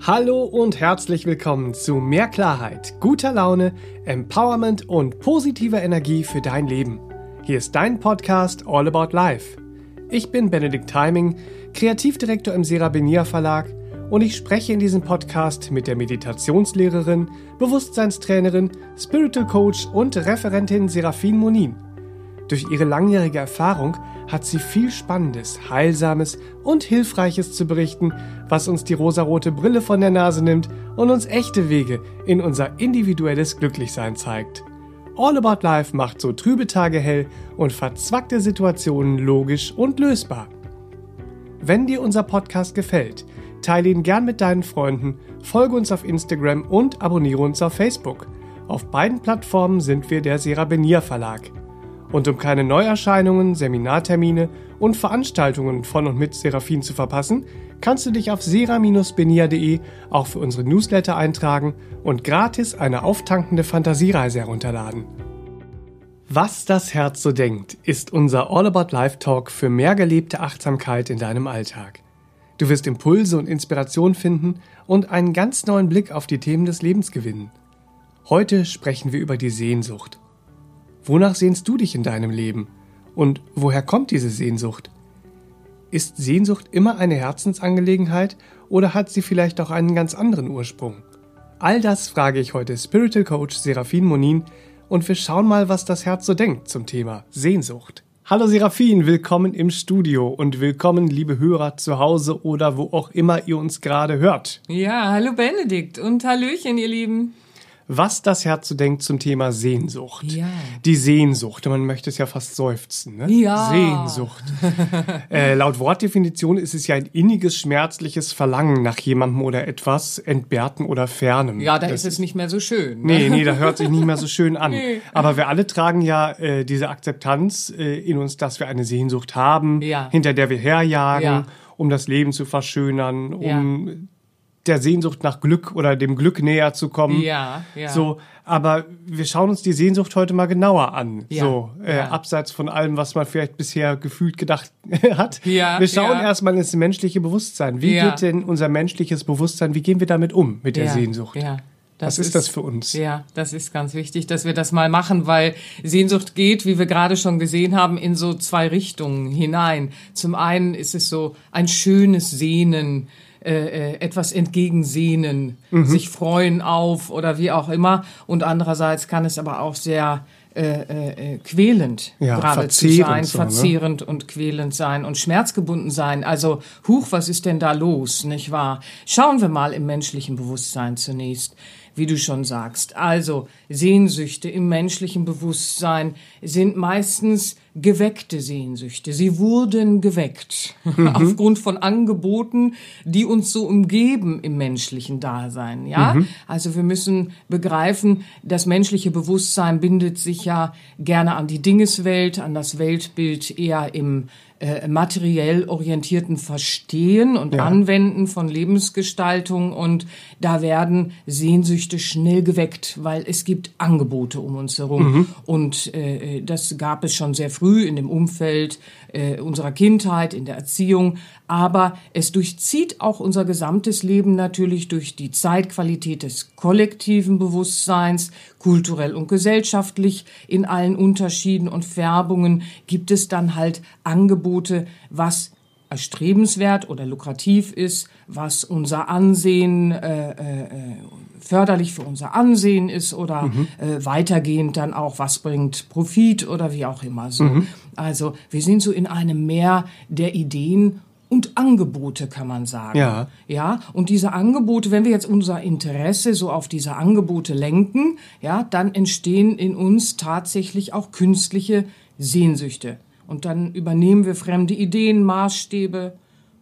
Hallo und herzlich willkommen zu mehr Klarheit, guter Laune, Empowerment und positiver Energie für dein Leben. Hier ist dein Podcast All About Life. Ich bin Benedikt Timing, Kreativdirektor im Serabenia Verlag und ich spreche in diesem Podcast mit der Meditationslehrerin, Bewusstseinstrainerin, Spiritual Coach und Referentin Serafin Monin. Durch ihre langjährige Erfahrung hat sie viel Spannendes, Heilsames und Hilfreiches zu berichten, was uns die rosarote Brille von der Nase nimmt und uns echte Wege in unser individuelles Glücklichsein zeigt. All About Life macht so trübe Tage hell und verzwackte Situationen logisch und lösbar. Wenn dir unser Podcast gefällt, teile ihn gern mit deinen Freunden, folge uns auf Instagram und abonniere uns auf Facebook. Auf beiden Plattformen sind wir der Serabenia Verlag. Und um keine Neuerscheinungen, Seminartermine und Veranstaltungen von und mit Seraphin zu verpassen, kannst du dich auf sera-benia.de auch für unsere Newsletter eintragen und gratis eine auftankende Fantasiereise herunterladen. Was das Herz so denkt, ist unser All About Life Talk für mehr gelebte Achtsamkeit in deinem Alltag. Du wirst Impulse und Inspiration finden und einen ganz neuen Blick auf die Themen des Lebens gewinnen. Heute sprechen wir über die Sehnsucht. Wonach sehnst du dich in deinem Leben? Und woher kommt diese Sehnsucht? Ist Sehnsucht immer eine Herzensangelegenheit oder hat sie vielleicht auch einen ganz anderen Ursprung? All das frage ich heute Spiritual Coach Serafin Monin und wir schauen mal, was das Herz so denkt zum Thema Sehnsucht. Hallo Serafin, willkommen im Studio und willkommen, liebe Hörer zu Hause oder wo auch immer ihr uns gerade hört. Ja, hallo Benedikt und Hallöchen, ihr Lieben was das Herz so denkt zum Thema Sehnsucht. Ja. Die Sehnsucht, man möchte es ja fast seufzen. Ne? Ja. Sehnsucht. äh, laut Wortdefinition ist es ja ein inniges, schmerzliches Verlangen nach jemandem oder etwas, entbehrten oder fernem. Ja, da das ist es nicht mehr so schön. Ne? Nee, nee, da hört sich nicht mehr so schön an. Nee. Aber wir alle tragen ja äh, diese Akzeptanz äh, in uns, dass wir eine Sehnsucht haben, ja. hinter der wir herjagen. Ja um das Leben zu verschönern, um ja der Sehnsucht nach Glück oder dem Glück näher zu kommen. Ja, ja. So, aber wir schauen uns die Sehnsucht heute mal genauer an. Ja, so, äh, ja. abseits von allem, was man vielleicht bisher gefühlt gedacht hat. Ja, wir schauen ja. erstmal ins menschliche Bewusstsein. Wie Ja. geht denn unser menschliches Bewusstsein, wie gehen wir damit um mit der Sehnsucht? Ja. Was ist das für uns? Ja, das ist ganz wichtig, dass wir das mal machen, weil Sehnsucht geht, wie wir gerade schon gesehen haben, in so zwei Richtungen hinein. Zum einen ist es so ein schönes Sehnen, äh, äh, etwas entgegensehnen, Mhm. sich freuen auf oder wie auch immer. Und andererseits kann es aber auch sehr äh, äh, äh, quälend Ja, geradezu verzehrend sein, so, ne? verzehrend und quälend sein und schmerzgebunden sein. Also, huch, was ist denn da los, nicht wahr? Schauen wir mal im menschlichen Bewusstsein zunächst, wie du schon sagst. Also, Sehnsüchte im menschlichen Bewusstsein sind meistens geweckte Sehnsüchte. Sie wurden geweckt aufgrund von Angeboten, die uns so umgeben im menschlichen Dasein. Ja, also wir müssen begreifen, das menschliche Bewusstsein bindet sich ja gerne an die Dingeswelt, an das Weltbild eher im äh, materiell orientierten Verstehen und Ja. Anwenden von Lebensgestaltung und da werden Sehnsüchte schnell geweckt, weil es gibt Angebote um uns herum und äh, das gab es schon sehr früh in dem Umfeld äh, unserer Kindheit, in der Erziehung, aber es durchzieht auch unser gesamtes Leben natürlich durch die Zeitqualität des kollektiven Bewusstseins, kulturell und gesellschaftlich. In allen Unterschieden und Färbungen gibt es dann halt Angebote, was erstrebenswert oder lukrativ ist, was unser Ansehen äh, äh, förderlich für unser Ansehen ist oder äh, weitergehend dann auch, was bringt Profit oder wie auch immer so. Also wir sind so in einem Meer der Ideen und Angebote, kann man sagen. Ja. Ja, und diese Angebote, wenn wir jetzt unser Interesse so auf diese Angebote lenken, ja, dann entstehen in uns tatsächlich auch künstliche Sehnsüchte. Und dann übernehmen wir fremde Ideen, Maßstäbe,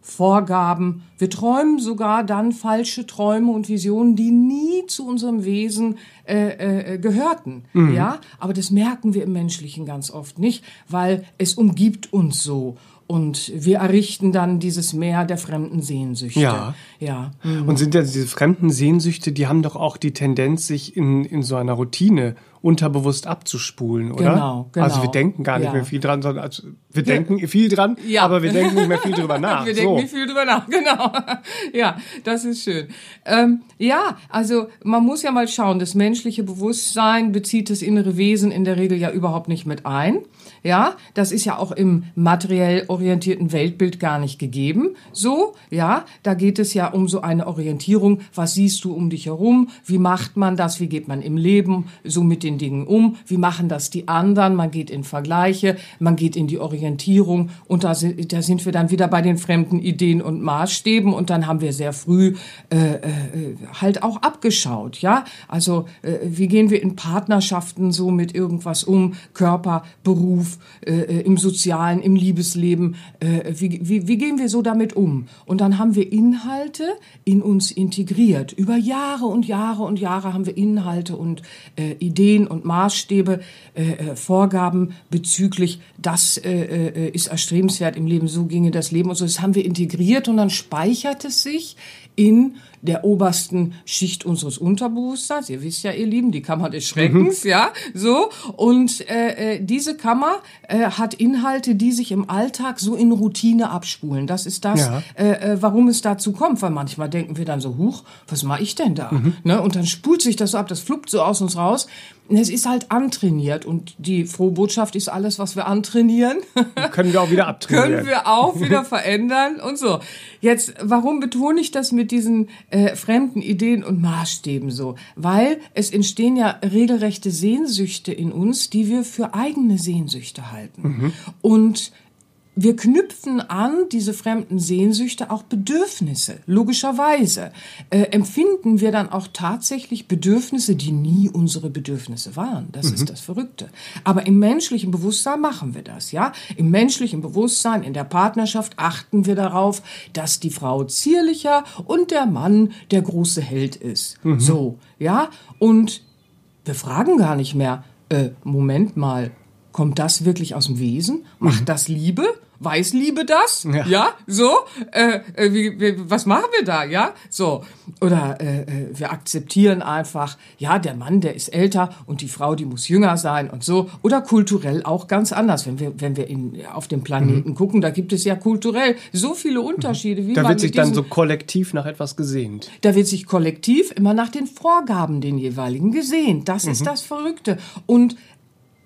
Vorgaben. Wir träumen sogar dann falsche Träume und Visionen, die nie zu unserem Wesen äh, äh, gehörten. Ja, aber das merken wir im Menschlichen ganz oft nicht, weil es umgibt uns so. Und wir errichten dann dieses Meer der fremden Sehnsüchte. Ja. Ja. Und sind ja diese fremden Sehnsüchte, die haben doch auch die Tendenz, sich in, in so einer Routine unterbewusst abzuspulen, oder? Genau, genau. Also wir denken gar nicht Ja. mehr viel dran, sondern also wir denken viel dran, Ja. aber wir denken nicht mehr viel drüber nach. Wir denken so. nicht viel drüber nach, genau. ja, das ist schön. Ähm, ja, also man muss ja mal schauen, das menschliche Bewusstsein bezieht das innere Wesen in der Regel ja überhaupt nicht mit ein. Ja, das ist ja auch im materiell orientierten Weltbild gar nicht gegeben. So, ja, da geht es ja um so eine Orientierung. Was siehst du um dich herum? Wie macht man das? Wie geht man im Leben so mit den Dingen um? Wie machen das die anderen? Man geht in Vergleiche, man geht in die Orientierung und da sind, da sind wir dann wieder bei den fremden Ideen und Maßstäben und dann haben wir sehr früh äh, äh, halt auch abgeschaut, ja. Also äh, wie gehen wir in Partnerschaften so mit irgendwas um? Körper, Beruf, äh, äh, im Sozialen, im Liebesleben. Äh, wie, wie, wie gehen wir so damit um? Und dann haben wir Inhalte in uns integriert. Über Jahre und Jahre und Jahre haben wir Inhalte und äh, Ideen und Maßstäbe, äh, äh, Vorgaben bezüglich, das äh, äh, ist erstrebenswert im Leben, so ginge das Leben und so. Das haben wir integriert und dann speichert es sich in der obersten Schicht unseres Unterbewusstseins. Ihr wisst ja, ihr Lieben, die Kammer des Schreckens, ja, so. Und äh, äh, diese Kammer äh, hat Inhalte, die sich im Alltag so in Routine abspulen. Das ist das, Ja. äh, warum es dazu kommt. Weil manchmal denken wir dann so, huch, was mache ich denn da? Ne? Und dann spult sich das so ab, das fluppt so aus uns raus. Es ist halt antrainiert und die frohe Botschaft ist alles, was wir antrainieren. Können wir auch wieder abtrainieren. können wir auch wieder verändern und so. Jetzt, warum betone ich das mit diesen äh, fremden Ideen und Maßstäben so? Weil es entstehen ja regelrechte Sehnsüchte in uns, die wir für eigene Sehnsüchte halten. Und wir knüpfen an diese fremden Sehnsüchte auch Bedürfnisse. Logischerweise äh, empfinden wir dann auch tatsächlich Bedürfnisse, die nie unsere Bedürfnisse waren. Das ist das Verrückte. Aber im menschlichen Bewusstsein machen wir das, ja? Im menschlichen Bewusstsein, in der Partnerschaft achten wir darauf, dass die Frau zierlicher und der Mann der große Held ist. So, ja? Und wir fragen gar nicht mehr, äh, Moment mal, kommt das wirklich aus dem Wesen? Macht das Liebe? Weiß Liebe das? Ja. Ja, so? Äh, äh, wie, wie, was machen wir da? Ja, so. Oder äh, äh, wir akzeptieren einfach, ja, der Mann, der ist älter und die Frau, die muss jünger sein und so. Oder kulturell auch ganz anders. Wenn wir, wenn wir in, auf dem Planeten gucken, da gibt es ja kulturell so viele Unterschiede. Wie Da man wird sich dann so kollektiv nach etwas gesehnt. da wird sich kollektiv immer nach den Vorgaben den jeweiligen gesehen. Das ist das Verrückte. Und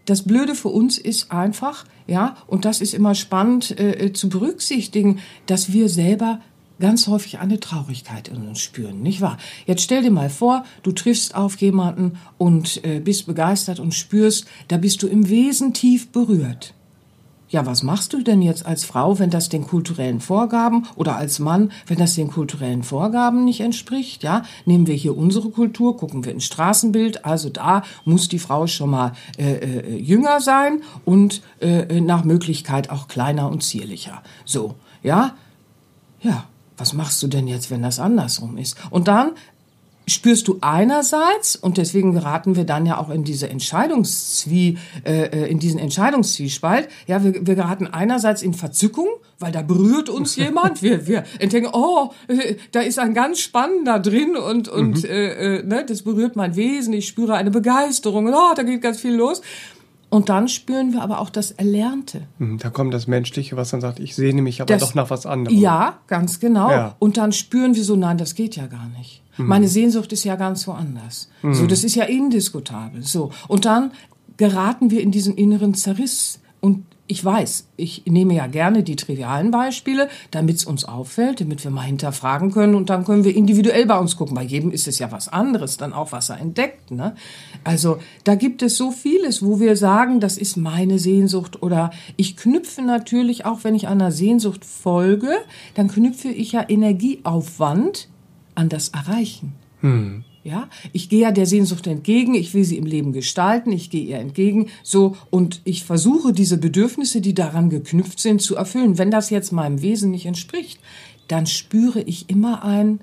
das Blöde für uns ist einfach, ja, und das ist immer spannend äh, äh, zu berücksichtigen, dass wir selber ganz häufig eine Traurigkeit in uns spüren, nicht wahr? Jetzt stell dir mal vor, du triffst auf jemanden und äh, bist begeistert und spürst, da bist du im Wesen tief berührt. Ja, was machst du denn jetzt als Frau, wenn das den kulturellen Vorgaben oder als Mann, wenn das den kulturellen Vorgaben nicht entspricht? Ja, nehmen wir hier unsere Kultur, gucken wir ins Straßenbild. Also da muss die Frau schon mal äh, äh, jünger sein und äh, nach Möglichkeit auch kleiner und zierlicher. So, ja, ja. Was machst du denn jetzt, wenn das andersrum ist? Und dann spürst du einerseits, und deswegen geraten wir dann ja auch in diese Entscheidungszwie, äh, äh, in diesen Entscheidungszwiespalt, ja, wir, wir geraten einerseits in Verzückung, weil da berührt uns jemand, wir, wir denken, oh, äh, da ist ein ganz spannender drin und, und äh, äh, ne, das berührt mein Wesen, ich spüre eine Begeisterung, und, oh, da geht ganz viel los. Und dann spüren wir aber auch das Erlernte. Hm, Da kommt das Menschliche, was dann sagt, ich sehne mich aber Das- doch nach was anderem. Ja, ganz genau. Ja. Und dann spüren wir so, nein, das geht ja gar nicht. Mhm. Meine Sehnsucht ist ja ganz woanders. So, das ist ja indiskutabel. So. Und dann geraten wir in diesen inneren Zerriss. Und ich weiß, ich nehme ja gerne die trivialen Beispiele, damit es uns auffällt, damit wir mal hinterfragen können und dann können wir individuell bei uns gucken. Bei jedem ist es ja was anderes, dann auch was er entdeckt. Ne? Also da gibt es so vieles, wo wir sagen, das ist meine Sehnsucht oder ich knüpfe natürlich auch, wenn ich einer Sehnsucht folge, dann knüpfe ich ja Energieaufwand an das Erreichen. Ja, ich gehe ja der Sehnsucht entgegen, ich will sie im Leben gestalten, ich gehe ihr entgegen, so, und ich versuche diese Bedürfnisse, die daran geknüpft sind, zu erfüllen. Wenn das jetzt meinem Wesen nicht entspricht, dann spüre ich immer ein,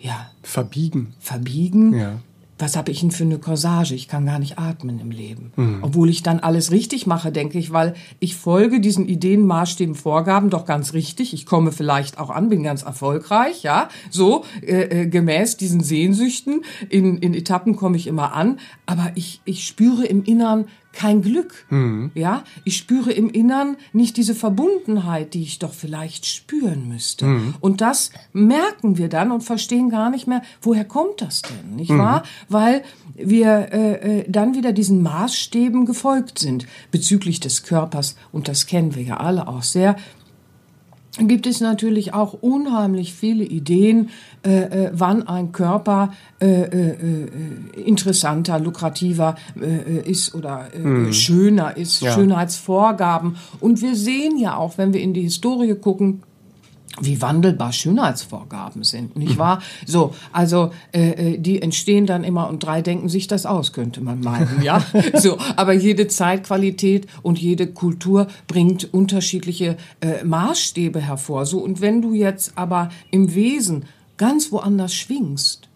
ja, Verbiegen. Verbiegen, Ja. Was habe ich denn für eine Corsage? Ich kann gar nicht atmen im Leben. Mhm. Obwohl ich dann alles richtig mache, denke ich, weil ich folge diesen Ideen, Maßstäben, Vorgaben doch ganz richtig. Ich komme vielleicht auch an, bin ganz erfolgreich, ja. So, äh, äh, gemäß diesen Sehnsüchten. In, in Etappen komme ich immer an. Aber ich, ich spüre im Innern kein Glück. Mhm. Ja, ich spüre im Innern nicht diese Verbundenheit, die ich doch vielleicht spüren müsste. Mhm. Und das merken wir dann und verstehen gar nicht mehr, woher kommt das denn, nicht mhm. wahr? Weil wir äh, äh, dann wieder diesen Maßstäben gefolgt sind bezüglich des Körpers und das kennen wir ja alle auch sehr gibt es natürlich auch unheimlich viele Ideen, äh, äh, wann ein Körper äh, äh, äh interessanter, lukrativer äh, ist oder mhm. schöner ist, ja. Schönheitsvorgaben. Und wir sehen ja auch, wenn wir in die Historie gucken, wie wandelbar Schönheitsvorgaben sind, nicht wahr? So, also äh, äh, die entstehen dann immer und drei denken sich das aus, könnte man meinen, ja. so, aber jede Zeitqualität und jede Kultur bringt unterschiedliche äh, Maßstäbe hervor. So und wenn du jetzt aber im Wesen ganz woanders schwingst,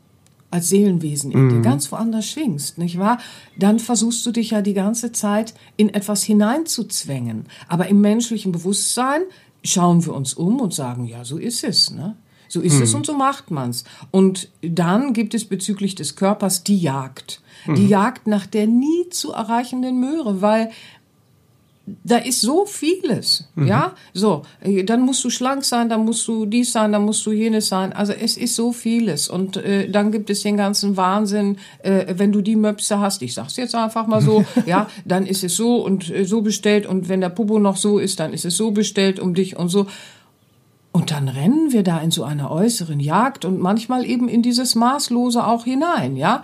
als Seelenwesen in dir, mhm. ganz woanders schwingst, nicht wahr? Dann versuchst du dich ja die ganze Zeit in etwas hineinzuzwängen. Aber im menschlichen Bewusstsein schauen wir uns um und sagen, ja, so ist es, ne? So ist hm. es und so macht man's. Und dann gibt es bezüglich des Körpers die Jagd. Die mhm. Jagd nach der nie zu erreichenden Möhre, weil da ist so vieles, mhm. ja, so, dann musst du schlank sein, dann musst du dies sein, dann musst du jenes sein, also es ist so vieles. Und äh, dann gibt es den ganzen Wahnsinn, äh, wenn du die Möpse hast, ich sag's jetzt einfach mal so, ja, dann ist es so und äh, so bestellt. Und wenn der Popo noch so ist, dann ist es so bestellt um dich und so. Und dann rennen wir da in so einer äußeren Jagd und manchmal eben in dieses Maßlose auch hinein, ja.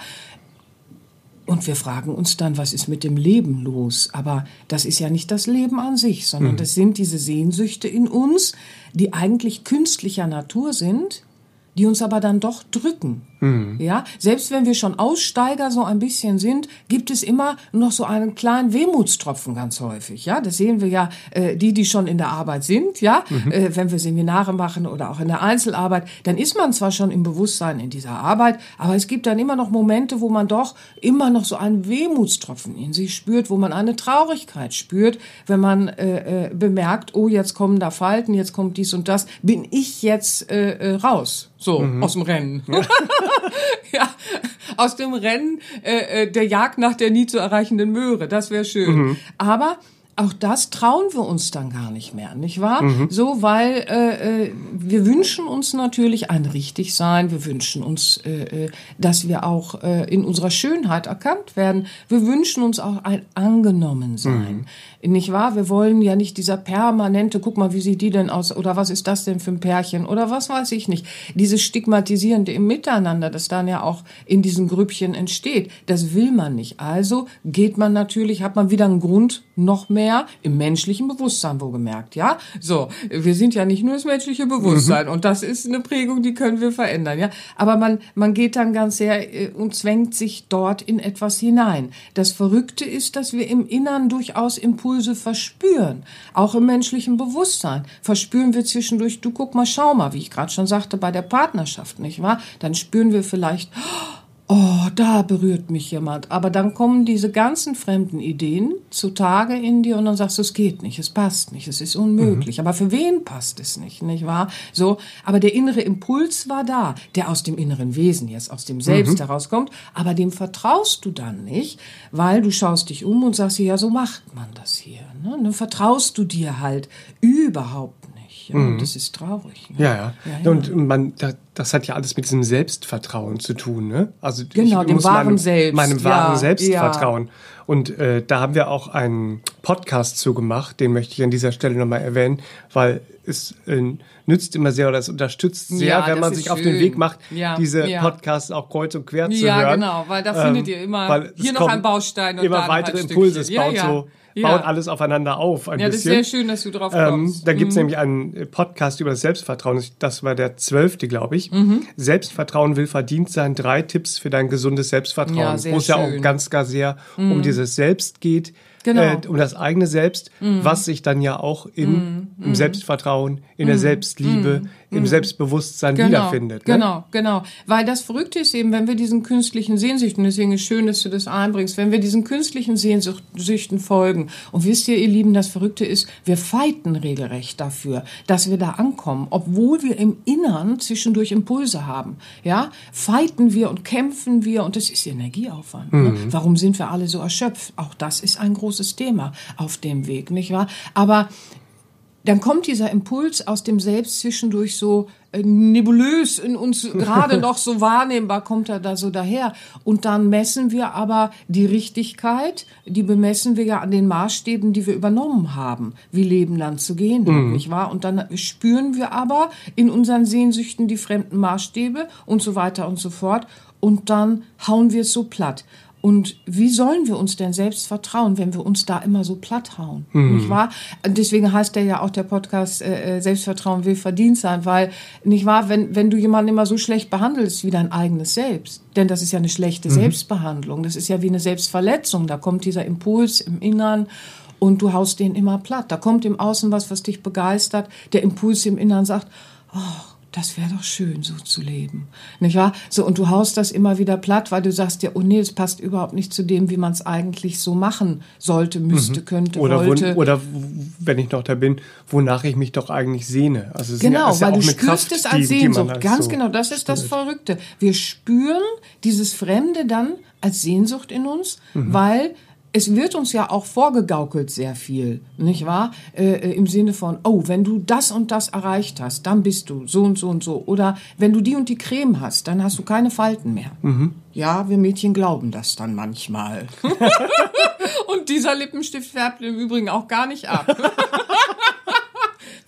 Und wir fragen uns dann, was ist mit dem Leben los? Aber das ist ja nicht das Leben an sich, sondern mhm. das sind diese Sehnsüchte in uns, die eigentlich künstlicher Natur sind, die uns aber dann doch drücken. Mhm. Ja, selbst wenn wir schon Aussteiger so ein bisschen sind, gibt es immer noch so einen kleinen Wehmutstropfen ganz häufig. Ja, das sehen wir ja, äh, die, die schon in der Arbeit sind. Ja, mhm. äh, wenn wir Seminare machen oder auch in der Einzelarbeit, dann ist man zwar schon im Bewusstsein in dieser Arbeit, aber es gibt dann immer noch Momente, wo man doch immer noch so einen Wehmutstropfen in sich spürt, wo man eine Traurigkeit spürt, wenn man äh, äh, bemerkt, oh, jetzt kommen da Falten, jetzt kommt dies und das, bin ich jetzt äh, äh raus, so mhm. aus dem Rennen. Ja. ja, aus dem Rennen äh, äh, der Jagd nach der nie zu erreichenden Möhre. Das wäre schön. Mhm. Aber auch das trauen wir uns dann gar nicht mehr, nicht wahr? Mhm. So, weil äh, äh, wir wünschen uns natürlich ein Richtigsein, wir wünschen uns, äh, äh, dass wir auch äh, in unserer Schönheit erkannt werden. Wir wünschen uns auch ein Angenommensein. Mhm. Nicht wahr? Wir wollen ja nicht dieser permanente, guck mal, wie sieht die denn aus? Oder was ist das denn für ein Pärchen? Oder was weiß ich nicht. Dieses Stigmatisierende im Miteinander, das dann ja auch in diesen Grüppchen entsteht, das will man nicht. Also geht man natürlich, hat man wieder einen Grund, noch mehr im menschlichen Bewusstsein wohlgemerkt, ja? So, wir sind ja nicht nur das menschliche Bewusstsein mhm. und das ist eine Prägung, die können wir verändern, ja? Aber man, man geht dann ganz sehr äh, und zwängt sich dort in etwas hinein. Das Verrückte ist, dass wir im Innern durchaus Impulse Impulse verspüren, auch im menschlichen Bewusstsein. Verspüren wir zwischendurch, du guck mal, schau mal, wie ich gerade schon sagte, bei der Partnerschaft, nicht wahr? Dann spüren wir vielleicht, oh, da berührt mich jemand. Aber dann kommen diese ganzen fremden Ideen zutage in dir und dann sagst du, es geht nicht, es passt nicht, es ist unmöglich. Mhm. Aber für wen passt es nicht, nicht wahr? So, aber der innere Impuls war da, der aus dem inneren Wesen jetzt, aus dem Selbst mhm. herauskommt. Aber dem vertraust du dann nicht, weil du schaust dich um und sagst, ja, so macht man das hier. Ne? Dann vertraust du dir halt überhaupt ja, mhm. das ist traurig. Ne? Ja, ja, ja, Und man, das hat ja alles mit diesem Selbstvertrauen zu tun. Ne? Also genau, dem wahren meinem, Selbst. Meinem wahren Selbstvertrauen. Und äh, da haben wir auch einen Podcast zu gemacht, den möchte ich an dieser Stelle nochmal erwähnen, weil es äh, nützt immer sehr oder es unterstützt sehr, ja, wenn man sich schön. auf den Weg macht, ja, diese ja. Podcasts auch kreuz und quer zu hören. Ja, genau, weil da findet ähm, ihr immer hier noch ein Baustein und immer da weitere Impulse. Es baut so ja. baut alles aufeinander auf. Ein ja, bisschen. das ist sehr schön, dass du drauf ähm, kommst. Ähm, da gibt es mhm. nämlich einen Podcast über das Selbstvertrauen. Das war der zwölfte, glaube ich. Mhm. Selbstvertrauen will verdient sein. Drei Tipps für dein gesundes Selbstvertrauen. Ja, Wo es ja auch ganz, gar sehr mhm. um dieses Selbst geht. Genau. äh, um das eigene Selbst, Mhm. was sich dann ja auch in, im Selbstvertrauen, in der Selbstliebe, im Selbstbewusstsein Mhm. Genau, wiederfindet. Ne? genau, genau. Weil das Verrückte ist eben, wenn wir diesen künstlichen Sehnsüchten, deswegen ist schön, dass du das einbringst, wenn wir diesen künstlichen Sehnsüchten folgen, und wisst ihr, ihr Lieben, das Verrückte ist, wir fighten regelrecht dafür, dass wir da ankommen, obwohl wir im Innern zwischendurch Impulse haben. Ja, fighten wir und kämpfen wir, und das ist Energieaufwand. Ne? Warum sind wir alle so erschöpft? Auch das ist ein großes Thema auf dem Weg, nicht wahr? Aber dann kommt dieser Impuls aus dem Selbst zwischendurch so äh, nebulös in uns gerade noch so wahrnehmbar kommt er da so daher und dann messen wir aber die Richtigkeit, die bemessen wir ja an den Maßstäben, die wir übernommen haben, wie Leben dann zu gehen, hat, nicht wahr? Und dann spüren wir aber in unseren Sehnsüchten die fremden Maßstäbe und so weiter und so fort und dann hauen wir es so platt. Und wie sollen wir uns denn selbst vertrauen, wenn wir uns da immer so platt hauen? Nicht wahr? Deswegen heißt der ja auch der Podcast äh, äh, Selbstvertrauen will verdient sein, weil, nicht wahr, wenn, wenn du jemanden immer so schlecht behandelst wie dein eigenes Selbst, denn das ist ja eine schlechte Selbstbehandlung, das ist ja wie eine Selbstverletzung, da kommt dieser Impuls im Innern und du haust den immer platt. Da kommt im Außen was, was dich begeistert, der Impuls im Innern sagt, oh, das wäre doch schön, so zu leben. Nicht wahr? So, und du haust das immer wieder platt, weil du sagst ja, oh nee, es passt überhaupt nicht zu dem, wie man es eigentlich so machen sollte, müsste, könnte, Mhm. Oder, wollte. wo, oder wenn ich noch da bin, wonach ich mich doch eigentlich sehne. Also es ja, Genau, ist ja weil auch du spürst Kraft, es als die, die Sehnsucht. als Ganz so genau, das ist das Verrückte. Wir spüren dieses Fremde dann als Sehnsucht in uns, Mhm. weil es wird uns ja auch vorgegaukelt sehr viel, nicht wahr? Äh, äh, Im Sinne von, oh, wenn du das und das erreicht hast, dann bist du so und so und so. Oder wenn du die und die Creme hast, dann hast du keine Falten mehr. Mhm. Ja, wir Mädchen glauben das dann manchmal. und dieser Lippenstift färbt im Übrigen auch gar nicht ab.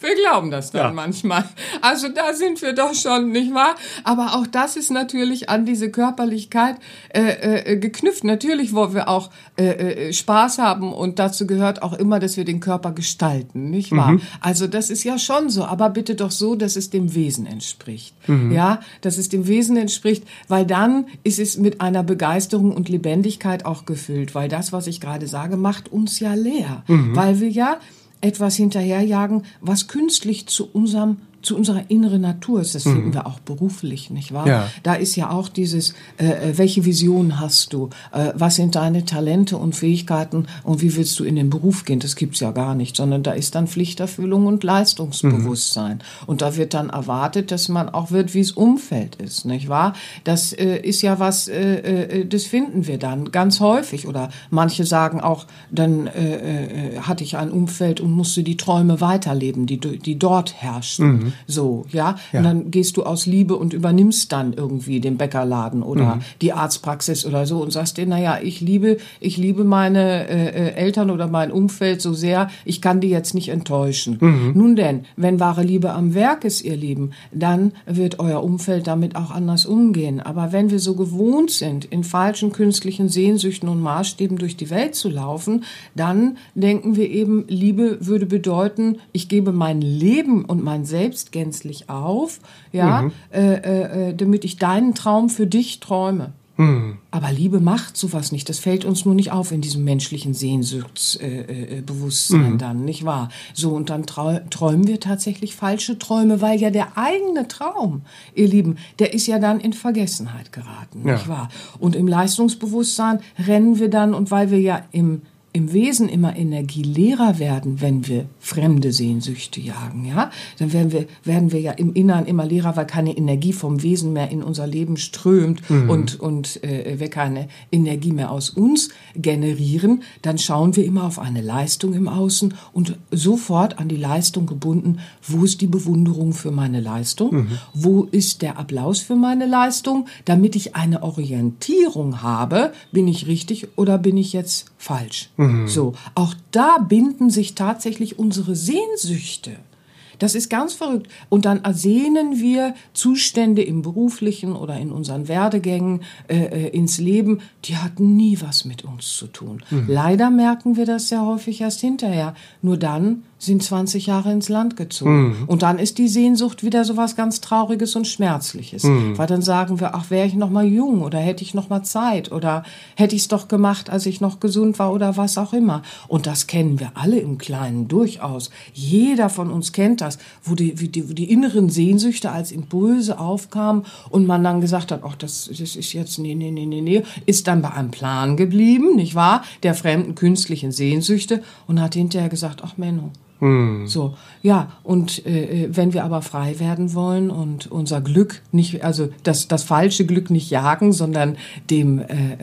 Wir glauben das dann Ja. manchmal. Also da sind wir doch schon, nicht wahr? Aber auch das ist natürlich an diese Körperlichkeit äh, äh, geknüpft. Natürlich wollen wir auch äh, äh, Spaß haben und dazu gehört auch immer, dass wir den Körper gestalten, nicht wahr? Also das ist ja schon so, aber bitte doch so, dass es dem Wesen entspricht. Ja, dass es dem Wesen entspricht, weil dann ist es mit einer Begeisterung und Lebendigkeit auch gefüllt, weil das, was ich gerade sage, macht uns ja leer, weil wir ja etwas hinterherjagen, was künstlich zu unserem zu unserer inneren Natur ist. Das finden wir auch beruflich, nicht wahr? Ja. Da ist ja auch dieses, äh, äh, welche Vision hast du? Äh, was sind deine Talente und Fähigkeiten und wie willst du in den Beruf gehen? Das gibt's ja gar nicht, sondern da ist dann Pflichterfüllung und Leistungsbewusstsein. Und da wird dann erwartet, dass man auch wird, wie es Umfeld ist, nicht wahr? Das äh, ist ja was, äh, äh, das finden wir dann ganz häufig. Oder manche sagen auch, dann äh, äh, hatte ich ein Umfeld und musste die Träume weiterleben, die, die dort herrschten. So, ja? Und dann gehst du aus Liebe und übernimmst dann irgendwie den Bäckerladen oder die Arztpraxis oder so und sagst dir, naja, ich liebe, ich liebe meine äh, äh, Eltern oder mein Umfeld so sehr, ich kann die jetzt nicht enttäuschen. Nun denn, wenn wahre Liebe am Werk ist, ihr Lieben, dann wird euer Umfeld damit auch anders umgehen. Aber wenn wir so gewohnt sind, in falschen künstlichen Sehnsüchten und Maßstäben durch die Welt zu laufen, dann denken wir eben, Liebe würde bedeuten, ich gebe mein Leben und mein Selbst gänzlich auf, ja, äh, äh, äh, damit ich deinen Traum für dich träume. Aber Liebe macht sowas nicht. Das fällt uns nur nicht auf in diesem menschlichen Sehnsuchtsbewusstsein äh, äh, Bewusstsein dann, nicht wahr? So, und dann träumen wir tatsächlich falsche Träume, weil ja der eigene Traum, ihr Lieben, der ist ja dann in Vergessenheit geraten, Ja. nicht wahr? Und im Leistungsbewusstsein rennen wir dann, und weil wir ja im im Wesen immer energieleerer werden, wenn wir fremde Sehnsüchte jagen, ja, dann werden wir, werden wir ja im Innern immer leerer, weil keine Energie vom Wesen mehr in unser Leben strömt und, und äh, wir keine Energie mehr aus uns generieren, dann schauen wir immer auf eine Leistung im Außen und sofort an die Leistung gebunden, wo ist die Bewunderung für meine Leistung, wo ist der Applaus für meine Leistung, damit ich eine Orientierung habe, bin ich richtig oder bin ich jetzt falsch. So, auch da binden sich tatsächlich unsere Sehnsüchte. Das ist ganz verrückt. Und dann ersehnen wir Zustände im beruflichen oder in unseren Werdegängen äh, äh ins Leben, die hatten nie was mit uns zu tun. Mhm. Leider merken wir das sehr häufig erst hinterher. Nur dann sind 20 Jahre ins Land gezogen. Mhm. Und dann ist die Sehnsucht wieder so was ganz Trauriges und Schmerzliches. Mhm. Weil dann sagen wir, ach, wäre ich noch mal jung oder hätte ich noch mal Zeit oder hätte ich es doch gemacht, als ich noch gesund war oder was auch immer. Und das kennen wir alle im Kleinen durchaus. Jeder von uns kennt das, wo die, die, wo die inneren Sehnsüchte als Impulse aufkamen und man dann gesagt hat, ach, das, das ist jetzt, nee, nee, nee, nee, nee, ist dann bei einem Plan geblieben, nicht wahr? Der fremden künstlichen Sehnsüchte und hat hinterher gesagt, ach, Menno, hm. So, ja, und äh, wenn wir aber frei werden wollen und unser Glück nicht, also das, das falsche Glück nicht jagen, sondern dem äh, äh,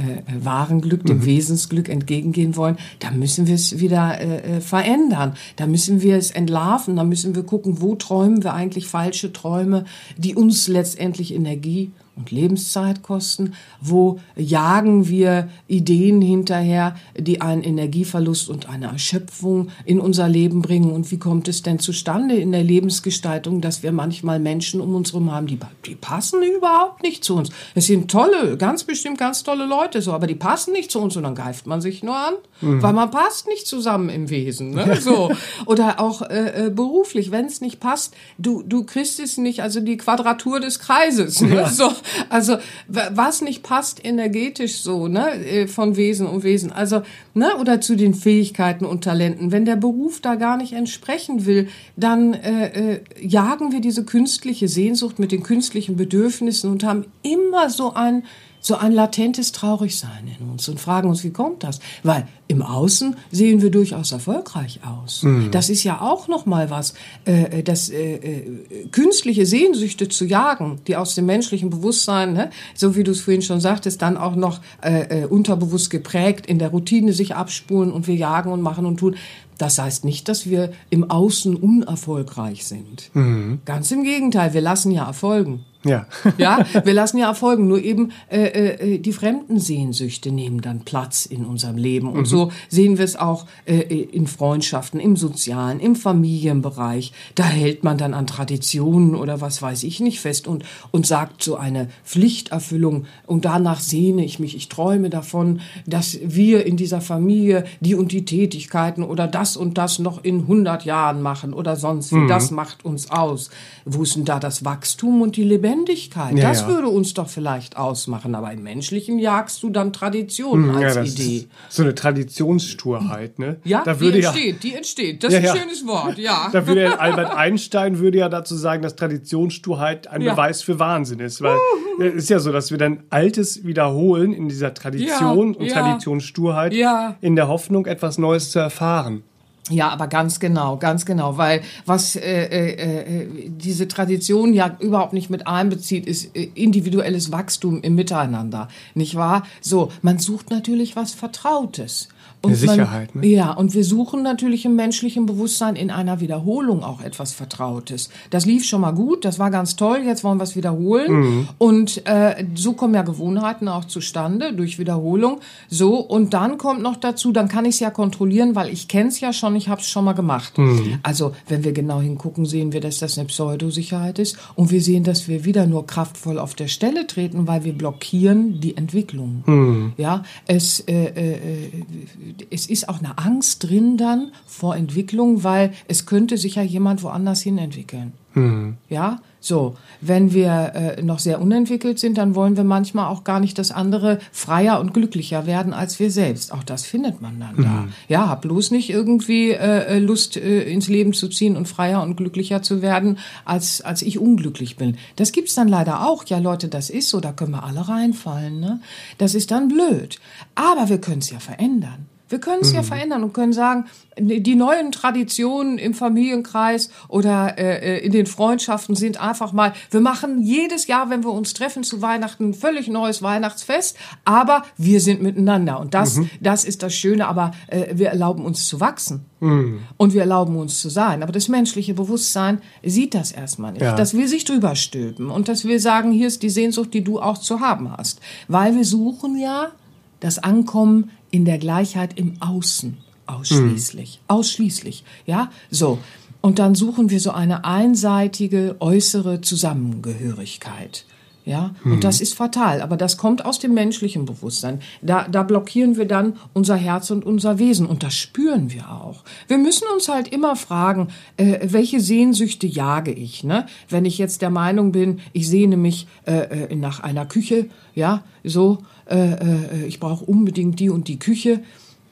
wahren Glück, dem mhm. Wesensglück entgegengehen wollen, dann müssen wir es wieder äh, äh, verändern. Da müssen wir es entlarven, da müssen wir gucken, wo träumen wir eigentlich falsche Träume, die uns letztendlich Energie und Lebenszeit kosten? Wo jagen wir Ideen hinterher, die einen Energieverlust und eine Erschöpfung in unser Leben bringen? Und wie kommt es denn zustande in der Lebensgestaltung, dass wir manchmal Menschen um uns herum haben, die, die passen überhaupt nicht zu uns? Es sind tolle, ganz bestimmt ganz tolle Leute so, aber die passen nicht zu uns und dann greift man sich nur an, mhm. weil man passt nicht zusammen im Wesen. Ne? So. Oder auch äh, äh beruflich, wenn es nicht passt, du, du kriegst es nicht, also die Quadratur des Kreises. Ne? Ja. So, also was nicht passt energetisch so, ne, äh, von Wesen und Wesen. Also, ne, oder zu den Fähigkeiten und Talenten. Wenn der Beruf da gar nicht entsprechen will, dann äh, äh, jagen wir diese künstliche Sehnsucht mit den künstlichen Bedürfnissen und haben immer so ein so ein latentes Traurigsein in uns und fragen uns, wie kommt das? Weil im Außen sehen wir durchaus erfolgreich aus. Mhm. Das ist ja auch noch mal was, äh, das äh, äh, künstliche Sehnsüchte zu jagen, die aus dem menschlichen Bewusstsein, ne, so wie du es vorhin schon sagtest, dann auch noch äh, äh, unterbewusst geprägt in der Routine sich abspulen und wir jagen und machen und tun. Das heißt nicht, dass wir im Außen unerfolgreich sind. Mhm. Ganz im Gegenteil, wir lassen ja erfolgen. Ja. ja, wir lassen ja erfolgen, nur eben äh, äh, die fremden Sehnsüchte nehmen dann Platz in unserem Leben. Und mhm. so sehen wir es auch äh, in Freundschaften, im Sozialen, im Familienbereich. Da hält man dann an Traditionen oder was weiß ich nicht fest und, und sagt so eine Pflichterfüllung und danach sehne ich mich, ich träume davon, dass wir in dieser Familie die und die Tätigkeiten oder das und das noch in 100 Jahren machen oder sonst wie. Mhm. Das macht uns aus. Wo ist denn da das Wachstum und die Lebendigkeit? Ja, das ja. würde uns doch vielleicht ausmachen. Aber im Menschlichen jagst du dann Tradition hm, als ja, Idee. so eine Traditionssturheit, ne? Ja, da würde die entsteht, die entsteht. Das ist ein schönes Wort, ja. Da würde ja Albert Einstein würde ja dazu sagen, dass Traditionssturheit ein Beweis für Wahnsinn ist. Weil es ist ja so, dass wir dann Altes wiederholen in dieser Tradition und Traditionssturheit in der Hoffnung, etwas Neues zu erfahren. Ja, aber ganz genau, ganz genau, weil was äh, äh, äh, diese Tradition ja überhaupt nicht mit einbezieht, ist äh, individuelles Wachstum im Miteinander, nicht wahr? So, man sucht natürlich was Vertrautes. Und Eine Sicherheit, man, ne? Ja, und wir suchen natürlich im menschlichen Bewusstsein in einer Wiederholung auch etwas Vertrautes. Das lief schon mal gut, das war ganz toll, jetzt wollen wir es wiederholen. Mhm. Und äh, so kommen ja Gewohnheiten auch zustande durch Wiederholung. So, und dann kommt noch dazu, dann kann ich es ja kontrollieren, weil ich kenne es ja schon, ich habe es schon mal gemacht. Mhm. Also, wenn wir genau hingucken, sehen wir, dass das eine Pseudosicherheit ist. Und wir sehen, dass wir wieder nur kraftvoll auf der Stelle treten, weil wir blockieren die Entwicklung. Mhm. Ja, es äh, äh, äh es ist auch eine Angst drin dann vor Entwicklung, weil es könnte sich ja jemand woanders hin entwickeln. Mhm. Ja, so. Wenn wir äh, noch sehr unentwickelt sind, dann wollen wir manchmal auch gar nicht, dass andere freier und glücklicher werden als wir selbst. Auch das findet man dann mhm. da. Ja, hab bloß nicht irgendwie äh, äh, Lust äh, ins Leben zu ziehen und freier und glücklicher zu werden, als als ich unglücklich bin. Das gibt's dann leider auch. Ja, Leute, das ist so. Da können wir alle reinfallen. Ne? Das ist dann blöd. Aber wir können es ja verändern. Wir können es mhm. ja verändern und können sagen, die neuen Traditionen im Familienkreis oder äh, äh, in den Freundschaften sind einfach mal, wir machen jedes Jahr, wenn wir uns treffen zu Weihnachten, ein völlig neues Weihnachtsfest, aber wir sind miteinander. Und das, mhm. das ist das Schöne, aber äh, wir erlauben uns zu wachsen. Mhm. Und wir erlauben uns zu sein. Aber das menschliche Bewusstsein sieht das erstmal nicht. Ja. Das will sich drüber stülpen. Und das will sagen, hier ist die Sehnsucht, die du auch zu haben hast. Weil wir suchen ja das Ankommen in der Gleichheit im Außen ausschließlich. Mhm. Ausschließlich. Ja, so. Und dann suchen wir so eine einseitige äußere Zusammengehörigkeit. Ja, und Mhm. das ist fatal. Aber das kommt aus dem menschlichen Bewusstsein. Da, da blockieren wir dann unser Herz und unser Wesen. Und das spüren wir auch. Wir müssen uns halt immer fragen, äh, welche Sehnsüchte jage ich? Ne? Wenn ich jetzt der Meinung bin, ich sehne mich äh, äh, nach einer Küche, ja, so, äh, äh, ich brauche unbedingt die und die Küche.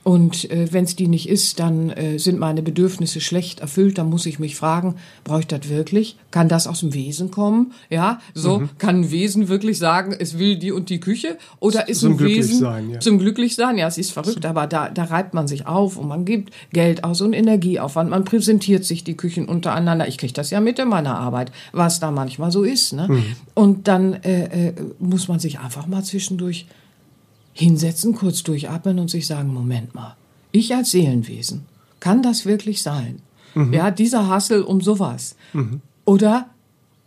Und äh, wenn es die nicht ist, dann äh, sind meine Bedürfnisse schlecht erfüllt. Dann muss ich mich fragen, brauche ich das wirklich? Kann das aus dem Wesen kommen? Ja, so Mhm. kann ein Wesen wirklich sagen, es will die und die Küche? Oder ist Zum ein Wesen Glücklichsein, ja. zum Glücklichsein? Ja, es ist verrückt, aber da, da reibt man sich auf und man gibt Geld aus und Energieaufwand. Man präsentiert sich die Küchen untereinander. Ich kriege das ja mit in meiner Arbeit, was da manchmal so ist. Ne? Mhm. Und dann äh, äh, muss man sich einfach mal zwischendurch hinsetzen, kurz durchatmen und sich sagen, Moment mal, ich als Seelenwesen, kann das wirklich sein? Ja, dieser Hassel um sowas. Oder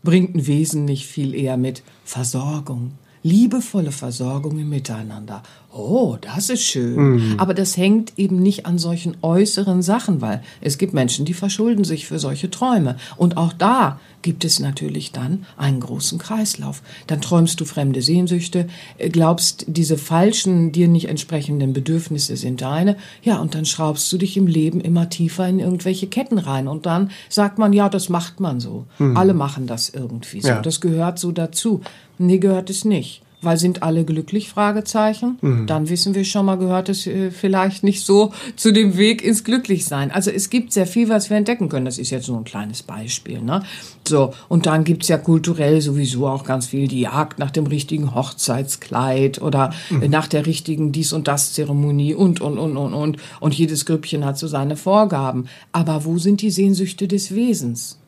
bringt ein Wesen nicht viel eher mit Versorgung, liebevolle Versorgung im Miteinander. Oh, das ist schön. Aber das hängt eben nicht an solchen äußeren Sachen, weil es gibt Menschen, die verschulden sich für solche Träume. Und auch da gibt es natürlich dann einen großen Kreislauf. Dann träumst du fremde Sehnsüchte, äh, glaubst, diese falschen, dir nicht entsprechenden Bedürfnisse sind deine. Ja, und dann schraubst du dich im Leben immer tiefer in irgendwelche Ketten rein. Und dann sagt man, ja, das macht man so. Alle machen das irgendwie so. Ja. Das gehört so dazu. Nee, gehört es nicht. Weil sind alle glücklich? Fragezeichen. Dann wissen wir schon mal, gehört es äh, vielleicht nicht so zu dem Weg ins Glücklichsein. Also es gibt sehr viel, was wir entdecken können. Das ist jetzt nur ein kleines Beispiel. Ne? So, und dann gibt's ja kulturell sowieso auch ganz viel die Jagd nach dem richtigen Hochzeitskleid oder äh, nach der richtigen Dies- und Das-Zeremonie und, und, und, und, und. Und jedes Grüppchen hat so seine Vorgaben. Aber wo sind die Sehnsüchte des Wesens?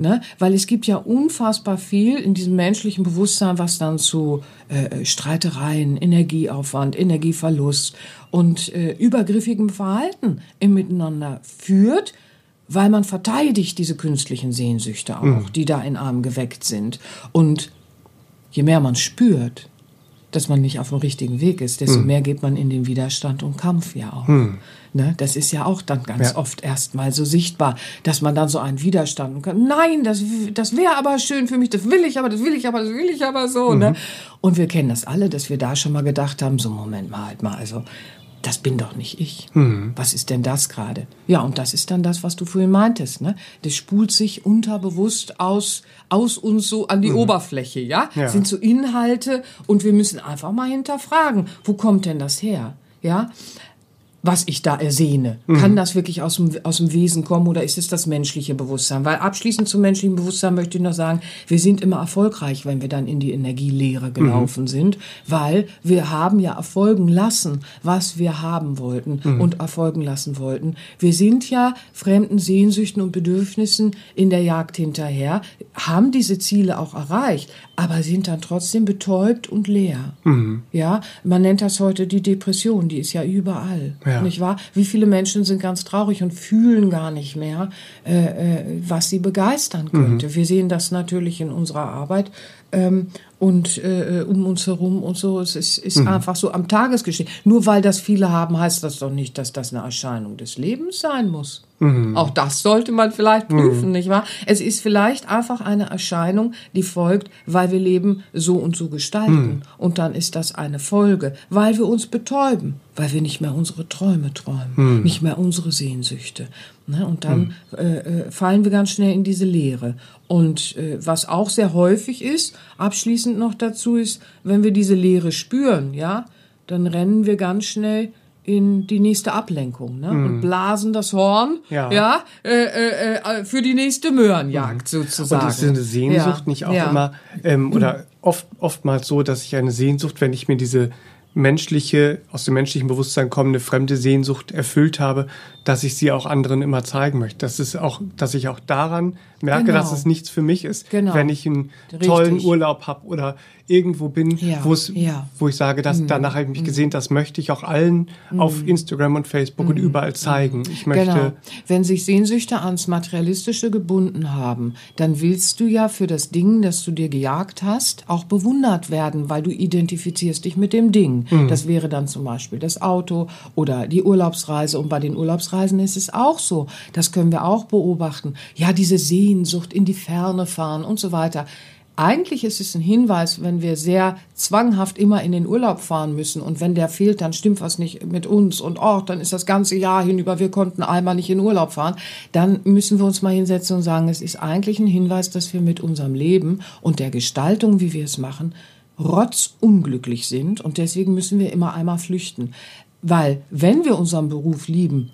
Ne? Weil es gibt ja unfassbar viel in diesem menschlichen Bewusstsein, was dann zu äh, Streitereien, Energieaufwand, Energieverlust und äh, übergriffigem Verhalten im Miteinander führt, weil man verteidigt diese künstlichen Sehnsüchte auch, die da in einem geweckt sind. Und je mehr man spürt, dass man nicht auf dem richtigen Weg ist, desto mehr geht man in den Widerstand und Kampf ja auch. Ne? Das ist ja auch dann ganz Ja. oft erstmal so sichtbar, dass man dann so einen Widerstand kann, nein, das, das wäre aber schön für mich, das will ich aber, das will ich aber, das will ich aber so. Ne? Und wir kennen das alle, dass wir da schon mal gedacht haben, so Moment mal, halt mal, also das bin doch nicht ich. Was ist denn das gerade? Ja, und das ist dann das, was du vorhin meintest. Ne? Das spult sich unterbewusst aus, aus uns so an die Oberfläche. Ja? Ja. Sind so Inhalte und wir müssen einfach mal hinterfragen, wo kommt denn das her? Ja, was ich da ersehne. Kann das wirklich aus dem, aus dem Wesen kommen oder ist es das menschliche Bewusstsein? Weil abschließend zum menschlichen Bewusstsein möchte ich noch sagen, wir sind immer erfolgreich, wenn wir dann in die Energielehre gelaufen sind, weil wir haben ja erfolgen lassen, was wir haben wollten und erfolgen lassen wollten. Wir sind ja fremden Sehnsüchten und Bedürfnissen in der Jagd hinterher, haben diese Ziele auch erreicht, aber sind dann trotzdem betäubt und leer. Ja, man nennt das heute die Depression, die ist ja überall. Ja. Nicht wahr? Wie viele Menschen sind ganz traurig und fühlen gar nicht mehr, äh, äh, was sie begeistern könnte. Wir sehen das natürlich in unserer Arbeit ähm, und äh, um uns herum und so. Es ist, ist einfach so am Tagesgeschehen. Nur weil das viele haben, heißt das doch nicht, dass das eine Erscheinung des Lebens sein muss. Auch das sollte man vielleicht prüfen, nicht wahr? Es ist vielleicht einfach eine Erscheinung, die folgt, weil wir Leben so und so gestalten. Und dann ist das eine Folge, weil wir uns betäuben, weil wir nicht mehr unsere Träume träumen, nicht mehr unsere Sehnsüchte. Ne? Und dann äh, äh, fallen wir ganz schnell in diese Leere. Und äh, was auch sehr häufig ist, abschließend noch dazu ist, wenn wir diese Leere spüren, ja, dann rennen wir ganz schnell in die nächste Ablenkung ne? und blasen das Horn Ja. ja äh, äh, äh, für die nächste Möhrenjagd sozusagen. Und ist eine Sehnsucht Ja. nicht auch ja. immer ähm, oder oft oftmals so, dass ich eine Sehnsucht, wenn ich mir diese menschliche, aus dem menschlichen Bewusstsein kommende fremde Sehnsucht erfüllt habe, dass ich sie auch anderen immer zeigen möchte. Das ist auch, dass ich auch daran merke, Genau. dass es nichts für mich ist, Genau. wenn ich einen Richtig. tollen Urlaub habe oder irgendwo bin, Ja, ja. Mhm. wo ich sage, dass danach habe ich mich gesehen, das möchte ich auch allen auf Instagram und Facebook und überall zeigen. Ich möchte Genau. Wenn sich Sehnsüchte ans Materialistische gebunden haben, dann willst du ja für das Ding, das du dir gejagt hast, auch bewundert werden, weil du identifizierst dich mit dem Ding. Das wäre dann zum Beispiel das Auto oder die Urlaubsreise. Und bei den Urlaubsreisen ist es auch so. Das können wir auch beobachten. Ja, diese Sehnsucht in die Ferne fahren und so weiter. Eigentlich ist es ein Hinweis, wenn wir sehr zwanghaft immer in den Urlaub fahren müssen und wenn der fehlt, dann stimmt was nicht mit uns und oh, dann ist das ganze Jahr hinüber, wir konnten einmal nicht in Urlaub fahren, dann müssen wir uns mal hinsetzen und sagen, es ist eigentlich ein Hinweis, dass wir mit unserem Leben und der Gestaltung, wie wir es machen, rotzunglücklich sind und deswegen müssen wir immer einmal flüchten. Weil wenn wir unseren Beruf lieben,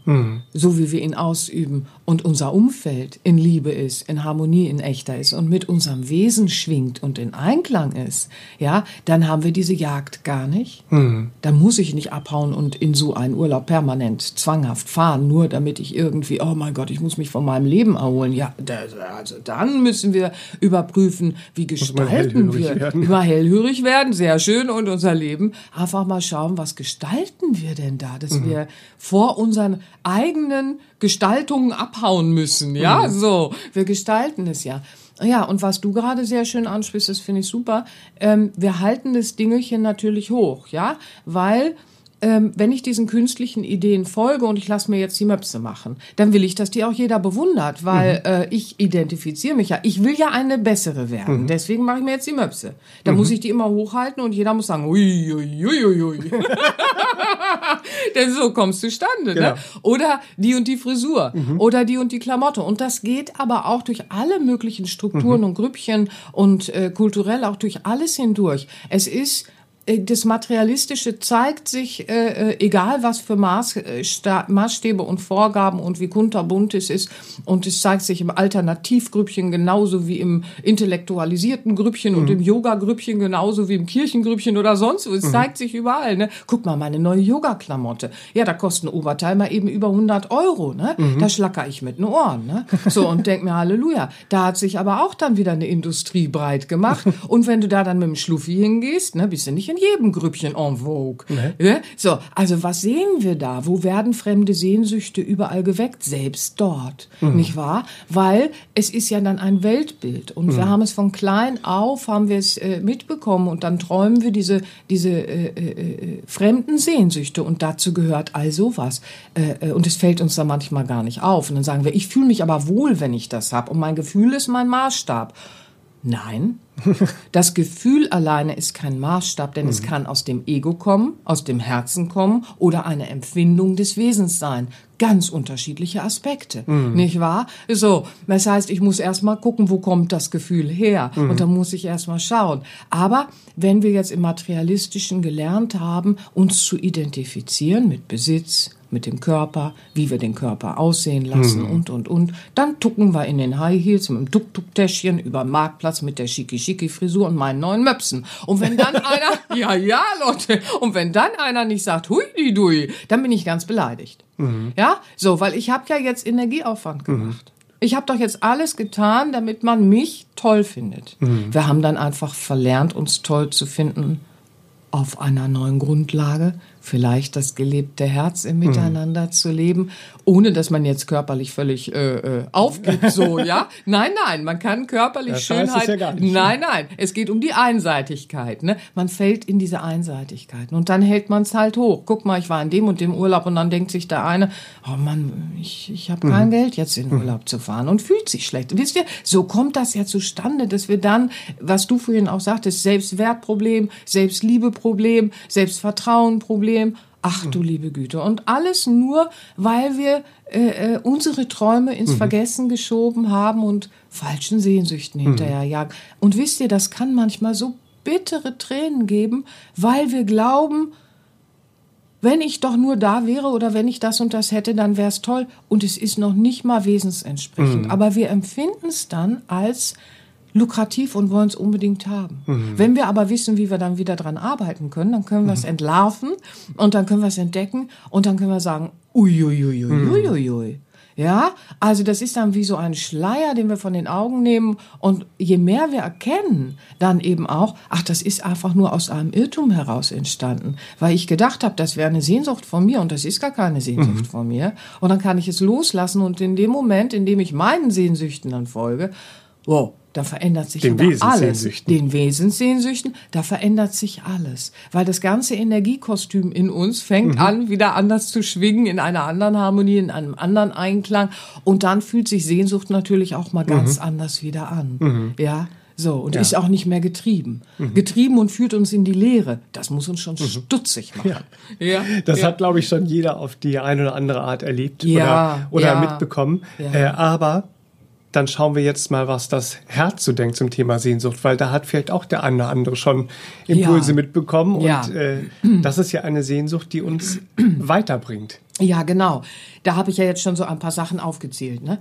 so wie wir ihn ausüben und unser Umfeld in Liebe ist, in Harmonie, in echter ist und mit unserem Wesen schwingt und in Einklang ist, ja, dann haben wir diese Jagd gar nicht. Dann muss ich nicht abhauen und in so einen Urlaub permanent zwanghaft fahren, nur damit ich irgendwie, oh mein Gott, ich muss mich von meinem Leben erholen. Ja, da, also dann müssen wir überprüfen, wie gestalten wir. werden. Immer hellhörig werden, sehr schön und unser Leben. Einfach mal schauen, was gestalten wir denn da, dass wir vor unseren eigenen Gestaltungen abhauen müssen. Ja, so. Wir gestalten es ja. Ja, und was du gerade sehr schön ansprichst, das finde ich super. Ähm, wir halten das Dingelchen natürlich hoch, ja, weil ähm, wenn ich diesen künstlichen Ideen folge und ich lasse mir jetzt die Möpse machen, dann will ich, dass die auch jeder bewundert, weil äh, ich identifiziere mich ja. Ich will ja eine bessere werden. Deswegen mache ich mir jetzt die Möpse. Da muss ich die immer hochhalten und jeder muss sagen, ui, ui, ui, ui. Denn so kommst du zustande. Genau. Ne? Oder die und die Frisur oder die und die Klamotte. Und das geht aber auch durch alle möglichen Strukturen und Grüppchen und äh, kulturell auch durch alles hindurch. Es ist das Materialistische zeigt sich, äh, äh, egal was für Maß, äh, Maßstäbe und Vorgaben und wie kunterbunt es ist. Und es zeigt sich im Alternativgrüppchen genauso wie im intellektualisierten Grüppchen und im Yoga-Grüppchen genauso wie im Kirchengrüppchen oder sonst wo. Es zeigt sich überall. Ne? Guck mal, meine neue Yoga-Klamotte. Ja, da kostet ein Oberteil mal eben über 100 Euro. Ne? Da schlacker ich mit den Ohren. Ne? So, und denk mir, Halleluja. Da hat sich aber auch dann wieder eine Industrie breit gemacht. Und wenn du da dann mit dem Schluffi hingehst, ne, bist du nicht in jedem Grüppchen en vogue. Ja? So, also was sehen wir da? Wo werden fremde Sehnsüchte überall geweckt? Selbst dort. Nicht wahr? Weil es ist ja dann ein Weltbild. Und wir haben es von klein auf, haben wir es äh, mitbekommen. Und dann träumen wir diese, diese äh, äh, äh, fremden Sehnsüchte. Und dazu gehört all sowas. Äh, äh, und es fällt uns dann manchmal gar nicht auf. Und dann sagen wir, ich fühle mich aber wohl, wenn ich das habe. Und mein Gefühl ist mein Maßstab. Nein, das Gefühl alleine ist kein Maßstab, denn es kann aus dem Ego kommen, aus dem Herzen kommen oder eine Empfindung des Wesens sein. Ganz unterschiedliche Aspekte, nicht wahr? So, das heißt, ich muss erst mal gucken, wo kommt das Gefühl her und dann muss ich erst mal schauen. Aber wenn wir jetzt im Materialistischen gelernt haben, uns zu identifizieren mit Besitz, mit dem Körper, wie wir den Körper aussehen lassen und, und, und. Dann tucken wir in den High Heels mit dem Tuk-Tuk-Täschchen über den Marktplatz mit der Schicki-Schicki-Frisur und meinen neuen Möpsen. Und wenn dann einer, ja, ja, Leute, und wenn dann einer nicht sagt, hui, di, dui, dann bin ich ganz beleidigt. Ja, so, weil ich habe ja jetzt Energieaufwand gemacht. Ich habe doch jetzt alles getan, damit man mich toll findet. Wir haben dann einfach verlernt, uns toll zu finden auf einer neuen Grundlage, vielleicht das gelebte Herz im Miteinander zu leben, ohne dass man jetzt körperlich völlig äh, äh, aufgibt, so, ja? Nein, nein, man kann körperlich Das heißt Schönheit. ja gar nicht. Nein, nein, es geht um die Einseitigkeit, ne? Man fällt in diese Einseitigkeiten und dann hält man es halt hoch. Guck mal, ich war in dem und dem Urlaub und dann denkt sich der eine, oh Mann, ich, ich habe kein Geld jetzt in Urlaub zu fahren und fühlt sich schlecht. Wisst ihr, so kommt das ja zustande, dass wir dann, was du vorhin auch sagtest, Selbstwertproblem, Selbstliebeproblem, Selbstvertrauenproblem, Ach du liebe Güte. Und alles nur, weil wir äh, äh, unsere Träume ins Vergessen geschoben haben und falschen Sehnsüchten hinterherjagen. Und wisst ihr, das kann manchmal so bittere Tränen geben, weil wir glauben, wenn ich doch nur da wäre oder wenn ich das und das hätte, dann wäre es toll. Und es ist noch nicht mal wesensentsprechend. Aber wir empfinden es dann als lukrativ und wollen es unbedingt haben. Wenn wir aber wissen, wie wir dann wieder dran arbeiten können, dann können wir es entlarven und dann können wir es entdecken und dann können wir sagen, uiuiuiuiuiui. Ja, also das ist dann wie so ein Schleier, den wir von den Augen nehmen. Und je mehr wir erkennen, dann eben auch, ach, das ist einfach nur aus einem Irrtum heraus entstanden. Weil ich gedacht habe, das wäre eine Sehnsucht von mir und das ist gar keine Sehnsucht mhm. von mir. Und dann kann ich es loslassen und in dem Moment, in dem ich meinen Sehnsüchten dann folge, wow, da verändert sich den alles. Den Wesenssehnsüchten, da verändert sich alles. Weil das ganze Energiekostüm in uns fängt mhm. an, wieder anders zu schwingen, in einer anderen Harmonie, in einem anderen Einklang. Und dann fühlt sich Sehnsucht natürlich auch mal ganz mhm. anders wieder an. Mhm. Ja. So, und ja. ist auch nicht mehr getrieben. Mhm. Getrieben und führt uns in die Leere. Das muss uns schon mhm. stutzig machen. Ja. ja. Das ja. hat, glaube ich, schon jeder auf die eine oder andere Art erlebt oder, oder mitbekommen. Äh, aber dann schauen wir jetzt mal, was das Herz so denkt zum Thema Sehnsucht, weil da hat vielleicht auch der eine oder andere schon Impulse ja. mitbekommen. Und ja. äh, das ist ja eine Sehnsucht, die uns weiterbringt. Ja, genau. Da habe ich ja jetzt schon so ein paar Sachen aufgezählt. Ne?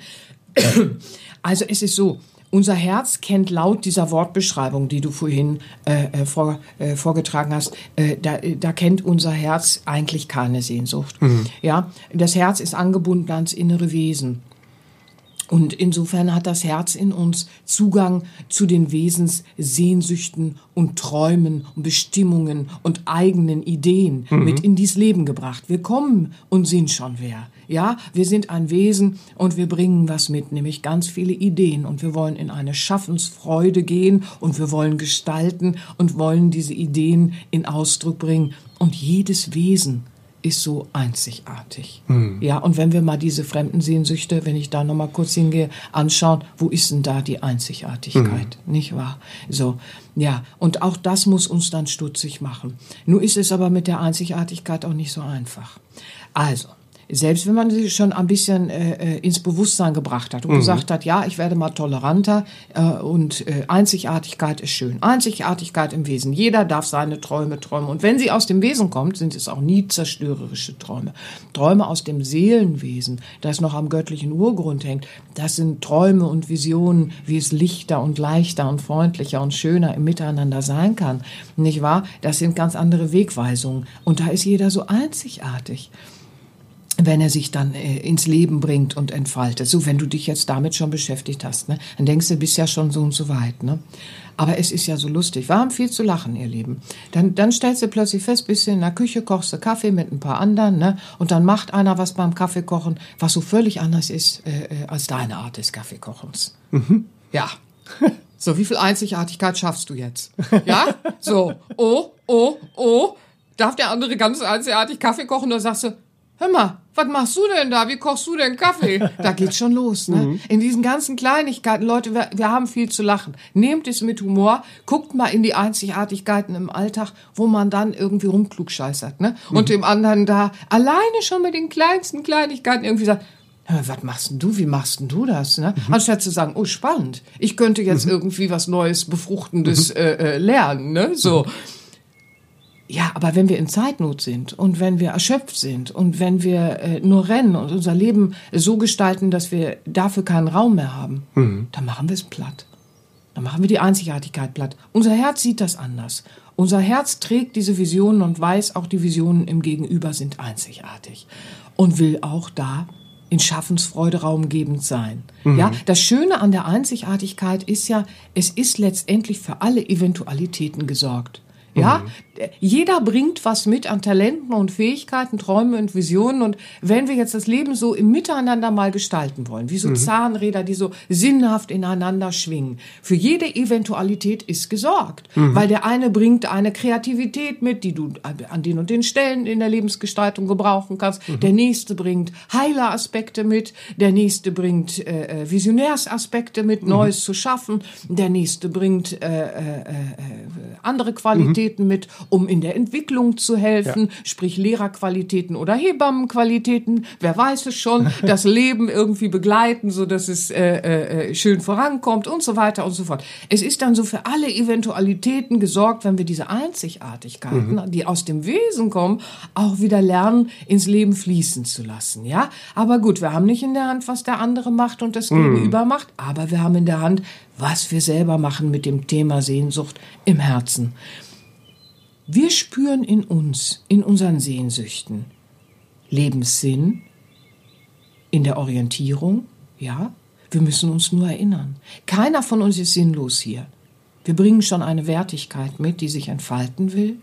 Also es ist so, unser Herz kennt laut dieser Wortbeschreibung, die du vorhin äh, äh vor, äh, vorgetragen hast, äh, da, da kennt unser Herz eigentlich keine Sehnsucht. Mhm. Ja, das Herz ist angebunden ans innere Wesen. Und insofern hat das Herz in uns Zugang zu den Wesenssehnsüchten und Träumen und Bestimmungen und eigenen Ideen mhm. mit in dies Leben gebracht. Wir kommen und sind schon wer. Ja, wir sind ein Wesen und wir bringen was mit, nämlich ganz viele Ideen und wir wollen in eine Schaffensfreude gehen und wir wollen gestalten und wollen diese Ideen in Ausdruck bringen. Und jedes Wesen ist so einzigartig. Mhm. Ja, und wenn wir mal diese fremden Sehnsüchte, wenn ich da noch mal kurz hingehe, anschauen, wo ist denn da die Einzigartigkeit, mhm. nicht wahr? So, ja, und auch das muss uns dann stutzig machen. Nur ist es aber mit der Einzigartigkeit auch nicht so einfach. Also, selbst wenn man sie schon ein bisschen äh, äh, ins Bewusstsein gebracht hat und mhm. gesagt hat, ja, ich werde mal toleranter äh, und äh, Einzigartigkeit ist schön. Einzigartigkeit im Wesen. Jeder darf seine Träume träumen. Und wenn sie aus dem Wesen kommt, sind es auch nie zerstörerische Träume. Träume aus dem Seelenwesen, das noch am göttlichen Urgrund hängt, das sind Träume und Visionen, wie es lichter und leichter und freundlicher und schöner im Miteinander sein kann. Nicht wahr? Das sind ganz andere Wegweisungen. Und da ist jeder so einzigartig wenn er sich dann äh, ins Leben bringt und entfaltet. So, wenn du dich jetzt damit schon beschäftigt hast, ne, dann denkst du, bist ja schon so und so weit. Ne? Aber es ist ja so lustig. Wir haben viel zu lachen, ihr Lieben. Dann, dann stellst du plötzlich fest, bist du in der Küche, kochst du Kaffee mit ein paar anderen, ne? Und dann macht einer was beim Kaffeekochen, was so völlig anders ist äh, äh als deine Art des Kaffeekochens. Mhm. Ja. So, wie viel Einzigartigkeit schaffst du jetzt? Ja? So, oh, oh, oh. Darf der andere ganz einzigartig Kaffee kochen? Oder sagst du, hör mal, was machst du denn da? Wie kochst du denn Kaffee? Da geht's schon los, ne? Mhm. In diesen ganzen Kleinigkeiten, Leute, wir, wir, haben viel zu lachen. Nehmt es mit Humor, guckt mal in die Einzigartigkeiten im Alltag, wo man dann irgendwie rumklugscheißert, ne? Und mhm. dem anderen da alleine schon mit den kleinsten Kleinigkeiten irgendwie sagt, was machst denn du? Wie machst denn du das? Ne? Mhm. Anstatt zu sagen, oh spannend, ich könnte jetzt mhm. irgendwie was Neues, befruchtendes mhm. äh, äh, lernen. Ne? So. Ja, aber wenn wir in Zeitnot sind und wenn wir erschöpft sind und wenn wir äh, nur rennen und unser Leben so gestalten, dass wir dafür keinen Raum mehr haben, mhm. dann machen wir es platt. Dann machen wir die Einzigartigkeit platt. Unser Herz sieht das anders. Unser Herz trägt diese Visionen und weiß, auch die Visionen im Gegenüber sind einzigartig und will auch da in Schaffensfreude raumgebend sein. Mhm. Ja, das Schöne an der Einzigartigkeit ist ja, es ist letztendlich für alle Eventualitäten gesorgt. Ja, mhm. jeder bringt was mit an Talenten und Fähigkeiten, Träume und Visionen. Und wenn wir jetzt das Leben so im Miteinander mal gestalten wollen, wie so mhm. Zahnräder, die so sinnhaft ineinander schwingen, für jede Eventualität ist gesorgt. Mhm. Weil der eine bringt eine Kreativität mit, die du an den und den Stellen in der Lebensgestaltung gebrauchen kannst. Mhm. Der nächste bringt Heileraspekte mit. Der nächste bringt äh, äh Visionärsaspekte mit, mhm. Neues zu schaffen. Der nächste bringt äh, äh, äh andere Qualitäten Qualitäten mit, um in der Entwicklung zu helfen, ja. sprich Lehrerqualitäten oder Hebammenqualitäten, wer weiß es schon, das Leben irgendwie begleiten, so dass es äh, äh, schön vorankommt und so weiter und so fort. Es ist dann so für alle Eventualitäten gesorgt, wenn wir diese Einzigartigkeiten, mhm. die aus dem Wesen kommen, auch wieder lernen, ins Leben fließen zu lassen, ja? Aber gut, wir haben nicht in der Hand, was der andere macht und das mhm. Gegenüber macht, aber wir haben in der Hand, was wir selber machen mit dem Thema Sehnsucht im Herzen. Wir spüren in uns, in unseren Sehnsüchten Lebenssinn, in der Orientierung, ja. Wir müssen uns nur erinnern. Keiner von uns ist sinnlos hier. Wir bringen schon eine Wertigkeit mit, die sich entfalten will.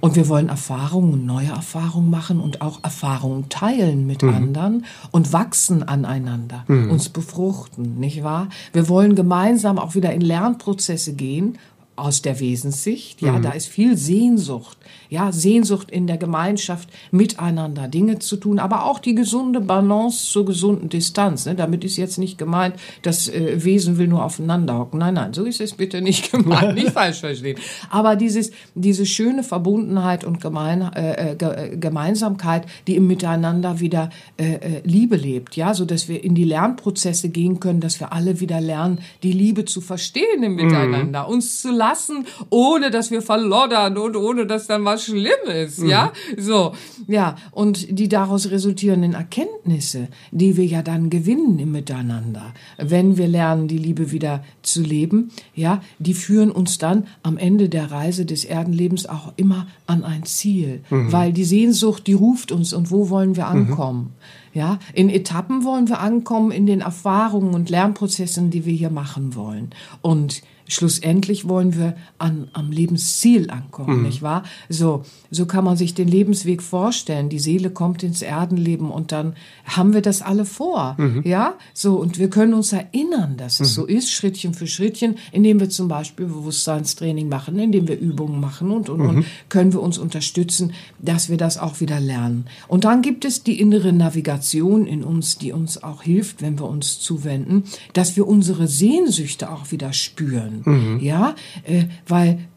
Und wir wollen Erfahrungen und neue Erfahrungen machen und auch Erfahrungen teilen mit mhm. anderen und wachsen aneinander, mhm. uns befruchten, nicht wahr? Wir wollen gemeinsam auch wieder in Lernprozesse gehen aus der Wesenssicht. Ja, mhm. da ist viel Sehnsucht. Ja, Sehnsucht in der Gemeinschaft, miteinander Dinge zu tun, aber auch die gesunde Balance zur gesunden Distanz. Ne? Damit ist jetzt nicht gemeint, das äh, Wesen will nur aufeinander hocken. Nein, nein, so ist es bitte nicht gemeint, nicht falsch verstehen. Aber dieses, diese schöne Verbundenheit und Gemein, äh, äh, Gemeinsamkeit, die im Miteinander wieder äh, äh, Liebe lebt, ja, so dass wir in die Lernprozesse gehen können, dass wir alle wieder lernen, die Liebe zu verstehen im Miteinander, mhm. uns zu lassen, ohne dass wir verloddern und ohne dass dann was schlimm ist, mhm. ja? So, ja. Und die daraus resultierenden Erkenntnisse, die wir ja dann gewinnen im Miteinander, wenn wir lernen, die Liebe wieder zu leben, ja, die führen uns dann am Ende der Reise des Erdenlebens auch immer an ein Ziel. Mhm. Weil die Sehnsucht, die ruft uns und wo wollen wir mhm. ankommen? Mhm. Ja, in Etappen wollen wir ankommen in den Erfahrungen und Lernprozessen, die wir hier machen wollen. Und schlussendlich wollen wir an, am Lebensziel ankommen, mhm. nicht wahr? So, so kann man sich den Lebensweg vorstellen. Die Seele kommt ins Erdenleben und dann haben wir das alle vor, mhm. ja? So, und wir können uns erinnern, dass es mhm. so ist, Schrittchen für Schrittchen, indem wir zum Beispiel Bewusstseinstraining machen, indem wir Übungen machen und, und, und mhm. können wir uns unterstützen, dass wir das auch wieder lernen. Und dann gibt es die innere Navigation in uns, die uns auch hilft, wenn wir uns zuwenden, dass wir unsere Sehnsüchte auch wieder spüren. Mhm. Ja, äh, weil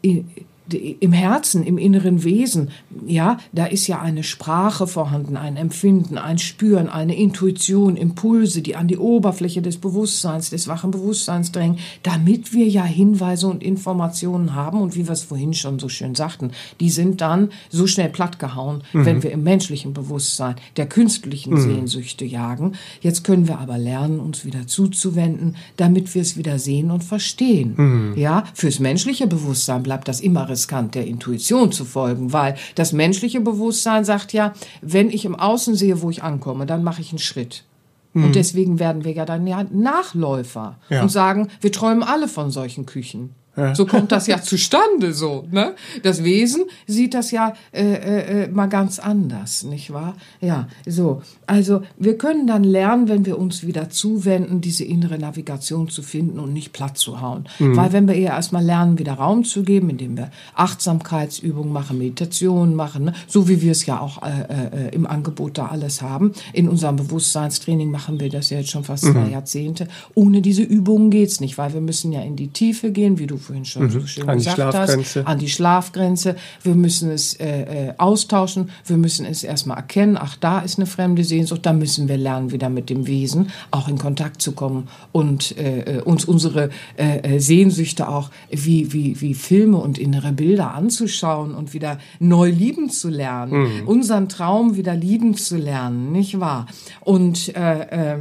im Herzen, im inneren Wesen, ja, da ist ja eine Sprache vorhanden, ein Empfinden, ein Spüren, eine Intuition, Impulse, die an die Oberfläche des Bewusstseins, des wachen Bewusstseins drängen, damit wir ja Hinweise und Informationen haben und wie wir es vorhin schon so schön sagten, die sind dann so schnell plattgehauen, mhm. wenn wir im menschlichen Bewusstsein der künstlichen mhm. Sehnsüchte jagen. Jetzt können wir aber lernen, uns wieder zuzuwenden, damit wir es wieder sehen und verstehen. Mhm. Ja, fürs menschliche Bewusstsein bleibt das immer riskant, der Intuition zu folgen, weil das menschliche Bewusstsein sagt ja, wenn ich im Außen sehe, wo ich ankomme, dann mache ich einen Schritt. Mhm. Und deswegen werden wir ja dann ja Nachläufer ja. und sagen, wir träumen alle von solchen Küchen. Ja. So kommt das ja zustande, so. Ne? Das Wesen sieht das ja äh, äh, äh, mal ganz anders, nicht wahr? Ja, so. Also wir können dann lernen, wenn wir uns wieder zuwenden, diese innere Navigation zu finden und nicht platt zu hauen. Mhm. Weil wenn wir eher erstmal lernen, wieder Raum zu geben, indem wir Achtsamkeitsübungen machen, Meditationen machen, ne? so wie wir es ja auch äh, äh, im Angebot da alles haben. In unserem Bewusstseinstraining machen wir das ja jetzt schon fast mhm. zwei Jahrzehnte. Ohne diese Übungen geht's nicht, weil wir müssen ja in die Tiefe gehen, wie du vorhin schon mhm. so schön an gesagt hast, an die Schlafgrenze. Wir müssen es äh, äh, austauschen, wir müssen es erstmal erkennen, ach, da ist eine fremde Sehnsucht, da müssen wir lernen, wieder mit dem Wesen auch in Kontakt zu kommen und äh, äh uns unsere äh, äh, Sehnsüchte auch wie, wie, wie Filme und innere Bilder anzuschauen und wieder neu lieben zu lernen, mhm. unseren Traum wieder lieben zu lernen, nicht wahr? Und äh, äh,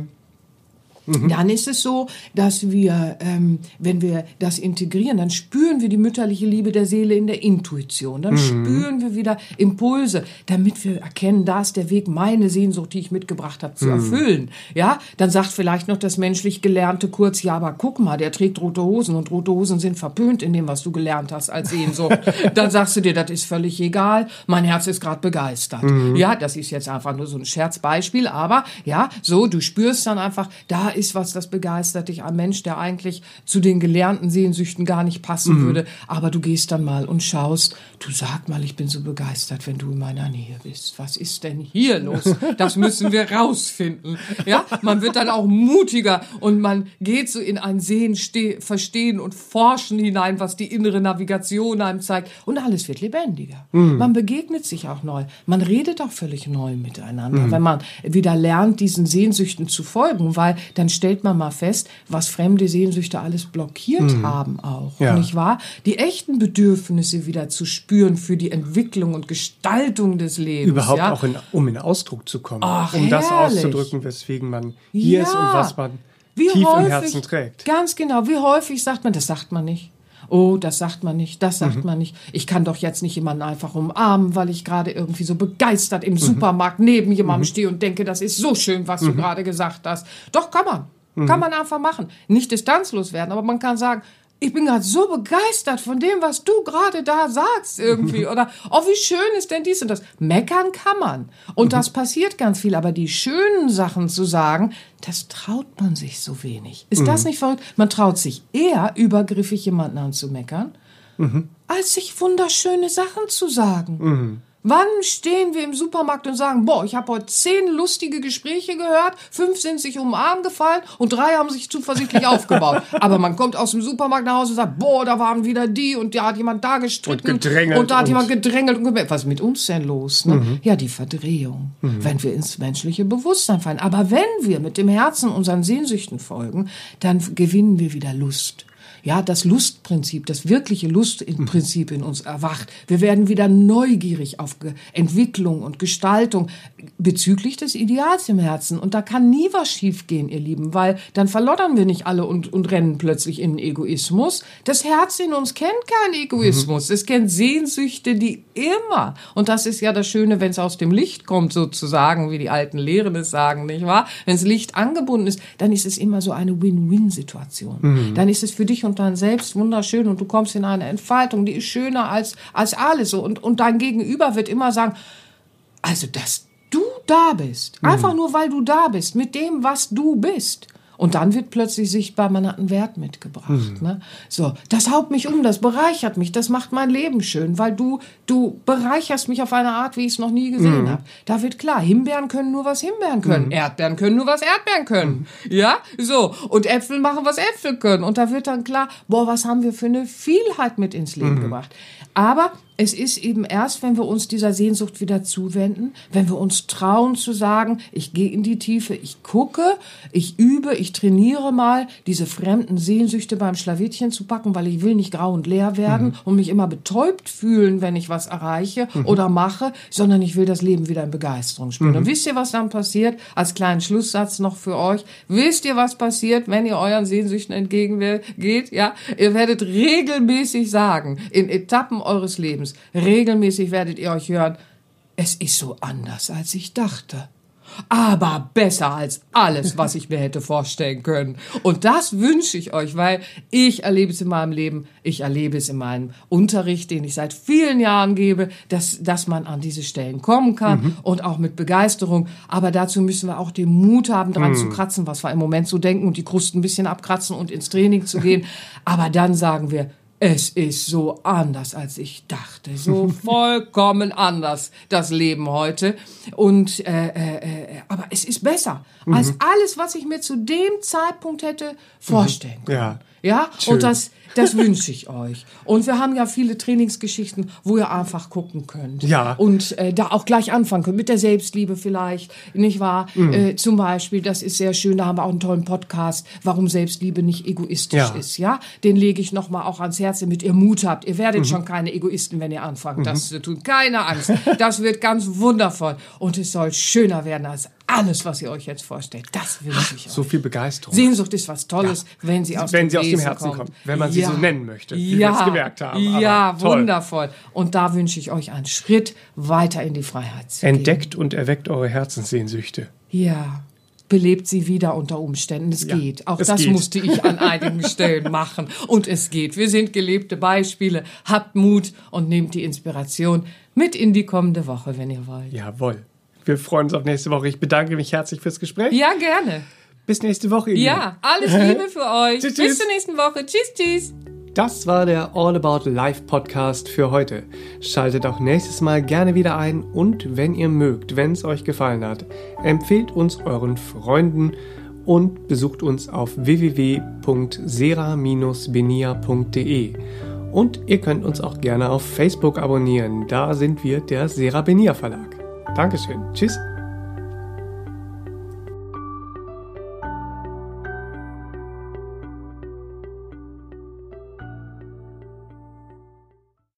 Mhm. Dann ist es so, dass wir, ähm, wenn wir das integrieren, dann spüren wir die mütterliche Liebe der Seele in der Intuition. Dann mhm. spüren wir wieder Impulse, damit wir erkennen, da ist der Weg, meine Sehnsucht, die ich mitgebracht habe, zu mhm. erfüllen. Ja, dann sagt vielleicht noch das menschlich Gelernte kurz, ja, aber guck mal, der trägt rote Hosen und rote Hosen sind verpönt in dem, was du gelernt hast als Sehnsucht. dann sagst du dir, das ist völlig egal, mein Herz ist gerade begeistert. Mhm. Ja, das ist jetzt einfach nur so ein Scherzbeispiel, aber ja, so, du spürst dann einfach, da ist was, das begeistert dich. Ein Mensch, der eigentlich zu den gelernten Sehnsüchten gar nicht passen mhm. würde. Aber du gehst dann mal und schaust, du sag mal, ich bin so begeistert, wenn du in meiner Nähe bist. Was ist denn hier los? Das müssen wir rausfinden. Ja, man wird dann auch mutiger und man geht so in ein Sehen, Verstehen und Forschen hinein, was die innere Navigation einem zeigt. Und alles wird lebendiger. Mhm. Man begegnet sich auch neu. Man redet auch völlig neu miteinander, mhm. wenn man wieder lernt, diesen Sehnsüchten zu folgen, weil dann stellt man mal fest, was fremde Sehnsüchte alles blockiert mhm. haben auch, ja. nicht wahr? Die echten Bedürfnisse wieder zu spüren für die Entwicklung und Gestaltung des Lebens. Überhaupt ja? auch in, um in Ausdruck zu kommen, Ach, um herrlich. das auszudrücken, weswegen man hier ja. ist und was man wie tief häufig, im Herzen trägt. Ganz genau. Wie häufig sagt man, das sagt man nicht. Oh, das sagt man nicht, das sagt mhm. man nicht. Ich kann doch jetzt nicht jemanden einfach umarmen, weil ich gerade irgendwie so begeistert im mhm. Supermarkt neben jemandem mhm. stehe und denke, das ist so schön, was du mhm. gerade gesagt hast. Doch, kann man. Kann mhm. man einfach machen. Nicht distanzlos werden, aber man kann sagen, ich bin gerade so begeistert von dem, was du gerade da sagst irgendwie. Oder, oh, wie schön ist denn dies und das. Meckern kann man. Und das passiert ganz viel. Aber die schönen Sachen zu sagen, das traut man sich so wenig. Ist mhm. das nicht verrückt? Man traut sich eher, übergriffig jemanden anzumeckern, mhm. als sich wunderschöne Sachen zu sagen. Mhm. Wann stehen wir im Supermarkt und sagen, boah, ich habe heute zehn lustige Gespräche gehört, fünf sind sich um den Arm gefallen und drei haben sich zuversichtlich aufgebaut. Aber man kommt aus dem Supermarkt nach Hause und sagt, boah, da waren wieder die und da hat jemand da gestritten und, gedrängelt und da hat jemand gedrängelt und gemerkt. Was ist mit uns denn los? Ne? Mhm. Ja, die Verdrehung, mhm. wenn wir ins menschliche Bewusstsein fallen. Aber wenn wir mit dem Herzen unseren Sehnsüchten folgen, dann gewinnen wir wieder Lust ja, das Lustprinzip, das wirkliche Lustprinzip in uns erwacht. Wir werden wieder neugierig auf Entwicklung und Gestaltung bezüglich des Ideals im Herzen. Und da kann nie was schiefgehen, ihr Lieben, weil dann verloddern wir nicht alle und, und rennen plötzlich in Egoismus. Das Herz in uns kennt keinen Egoismus. Mhm. Es kennt Sehnsüchte, die immer. Und das ist ja das Schöne, wenn es aus dem Licht kommt, sozusagen, wie die alten Lehren es sagen, nicht wahr? Wenn das Licht angebunden ist, dann ist es immer so eine Win-Win-Situation. Mhm. Dann ist es für dich und und dann selbst wunderschön und du kommst in eine Entfaltung, die ist schöner als, als alles so. Und, und dein Gegenüber wird immer sagen, also, dass du da bist, mhm. einfach nur weil du da bist, mit dem, was du bist. Und dann wird plötzlich sichtbar, man hat einen Wert mitgebracht. Mhm. Ne? So, das haut mich um, das bereichert mich, das macht mein Leben schön, weil du, du bereicherst mich auf eine Art, wie ich es noch nie gesehen mhm. habe. Da wird klar, Himbeeren können nur was Himbeeren können, mhm. Erdbeeren können nur was Erdbeeren können. Mhm. Ja, so. Und Äpfel machen, was Äpfel können. Und da wird dann klar, boah, was haben wir für eine Vielheit mit ins Leben mhm. gebracht. Aber es ist eben erst, wenn wir uns dieser Sehnsucht wieder zuwenden, wenn wir uns trauen zu sagen, ich gehe in die Tiefe, ich gucke, ich übe, ich trainiere mal, diese fremden Sehnsüchte beim Schlawittchen zu packen, weil ich will nicht grau und leer werden mhm. und mich immer betäubt fühlen, wenn ich was erreiche mhm. oder mache, sondern ich will das Leben wieder in Begeisterung spüren. Mhm. Und wisst ihr, was dann passiert? Als kleinen Schlusssatz noch für euch. Wisst ihr, was passiert, wenn ihr euren Sehnsüchten entgegengeht? Ja, ihr werdet regelmäßig sagen, in Etappen eures Lebens, Lebens. Regelmäßig werdet ihr euch hören, es ist so anders, als ich dachte. Aber besser als alles, was ich mir hätte vorstellen können. Und das wünsche ich euch, weil ich erlebe es in meinem Leben, ich erlebe es in meinem Unterricht, den ich seit vielen Jahren gebe, dass, dass man an diese Stellen kommen kann mhm. und auch mit Begeisterung. Aber dazu müssen wir auch den Mut haben, dran mhm. zu kratzen, was wir im Moment so denken und die Krusten ein bisschen abkratzen und ins Training zu gehen. Aber dann sagen wir, es ist so anders, als ich dachte. So vollkommen anders, das Leben heute. Und, äh, äh, äh, aber es ist besser mhm. als alles, was ich mir zu dem Zeitpunkt hätte vorstellen können. Ja. Ja, Schön. und das, das wünsche ich euch. Und wir haben ja viele Trainingsgeschichten, wo ihr einfach gucken könnt. Ja. Und äh, da auch gleich anfangen könnt, mit der Selbstliebe vielleicht, nicht wahr? Mhm. Äh, zum Beispiel, das ist sehr schön, da haben wir auch einen tollen Podcast, warum Selbstliebe nicht egoistisch ja. ist, ja? Den lege ich nochmal auch ans Herz, damit ihr Mut habt. Ihr werdet mhm. schon keine Egoisten, wenn ihr anfangt, mhm. das zu tun. Keine Angst. Das wird ganz wundervoll. Und es soll schöner werden als alles, was ihr euch jetzt vorstellt. Das wünsche ich euch. So viel Begeisterung. Sehnsucht ist was Tolles, ja. wenn sie aus, wenn dem, sie aus dem Herzen kommt. kommt. Wenn man ja. sie so nennen möchte, wie ja. wir es gemerkt haben. ja, wundervoll. Und da wünsche ich euch einen Schritt weiter in die Freiheit zu Entdeckt gehen. und erweckt eure Herzenssehnsüchte. Ja belebt sie wieder unter Umständen. Es ja, geht. Auch das geht. musste ich an einigen Stellen machen. Und es geht. Wir sind gelebte Beispiele. Habt Mut und nehmt die Inspiration mit in die kommende Woche, wenn ihr wollt. Jawohl. Wir freuen uns auf nächste Woche. Ich bedanke mich herzlich fürs Gespräch. Ja, gerne. Bis nächste Woche. Ihr ja, alles Liebe für euch. tschüss, Bis zur nächsten Woche. Tschüss, tschüss. Das war der All About Life Podcast für heute. Schaltet auch nächstes Mal gerne wieder ein und wenn ihr mögt, wenn es euch gefallen hat, empfehlt uns euren Freunden und besucht uns auf www.sera-benia.de. Und ihr könnt uns auch gerne auf Facebook abonnieren. Da sind wir der Sera Benia Verlag. Dankeschön. Tschüss.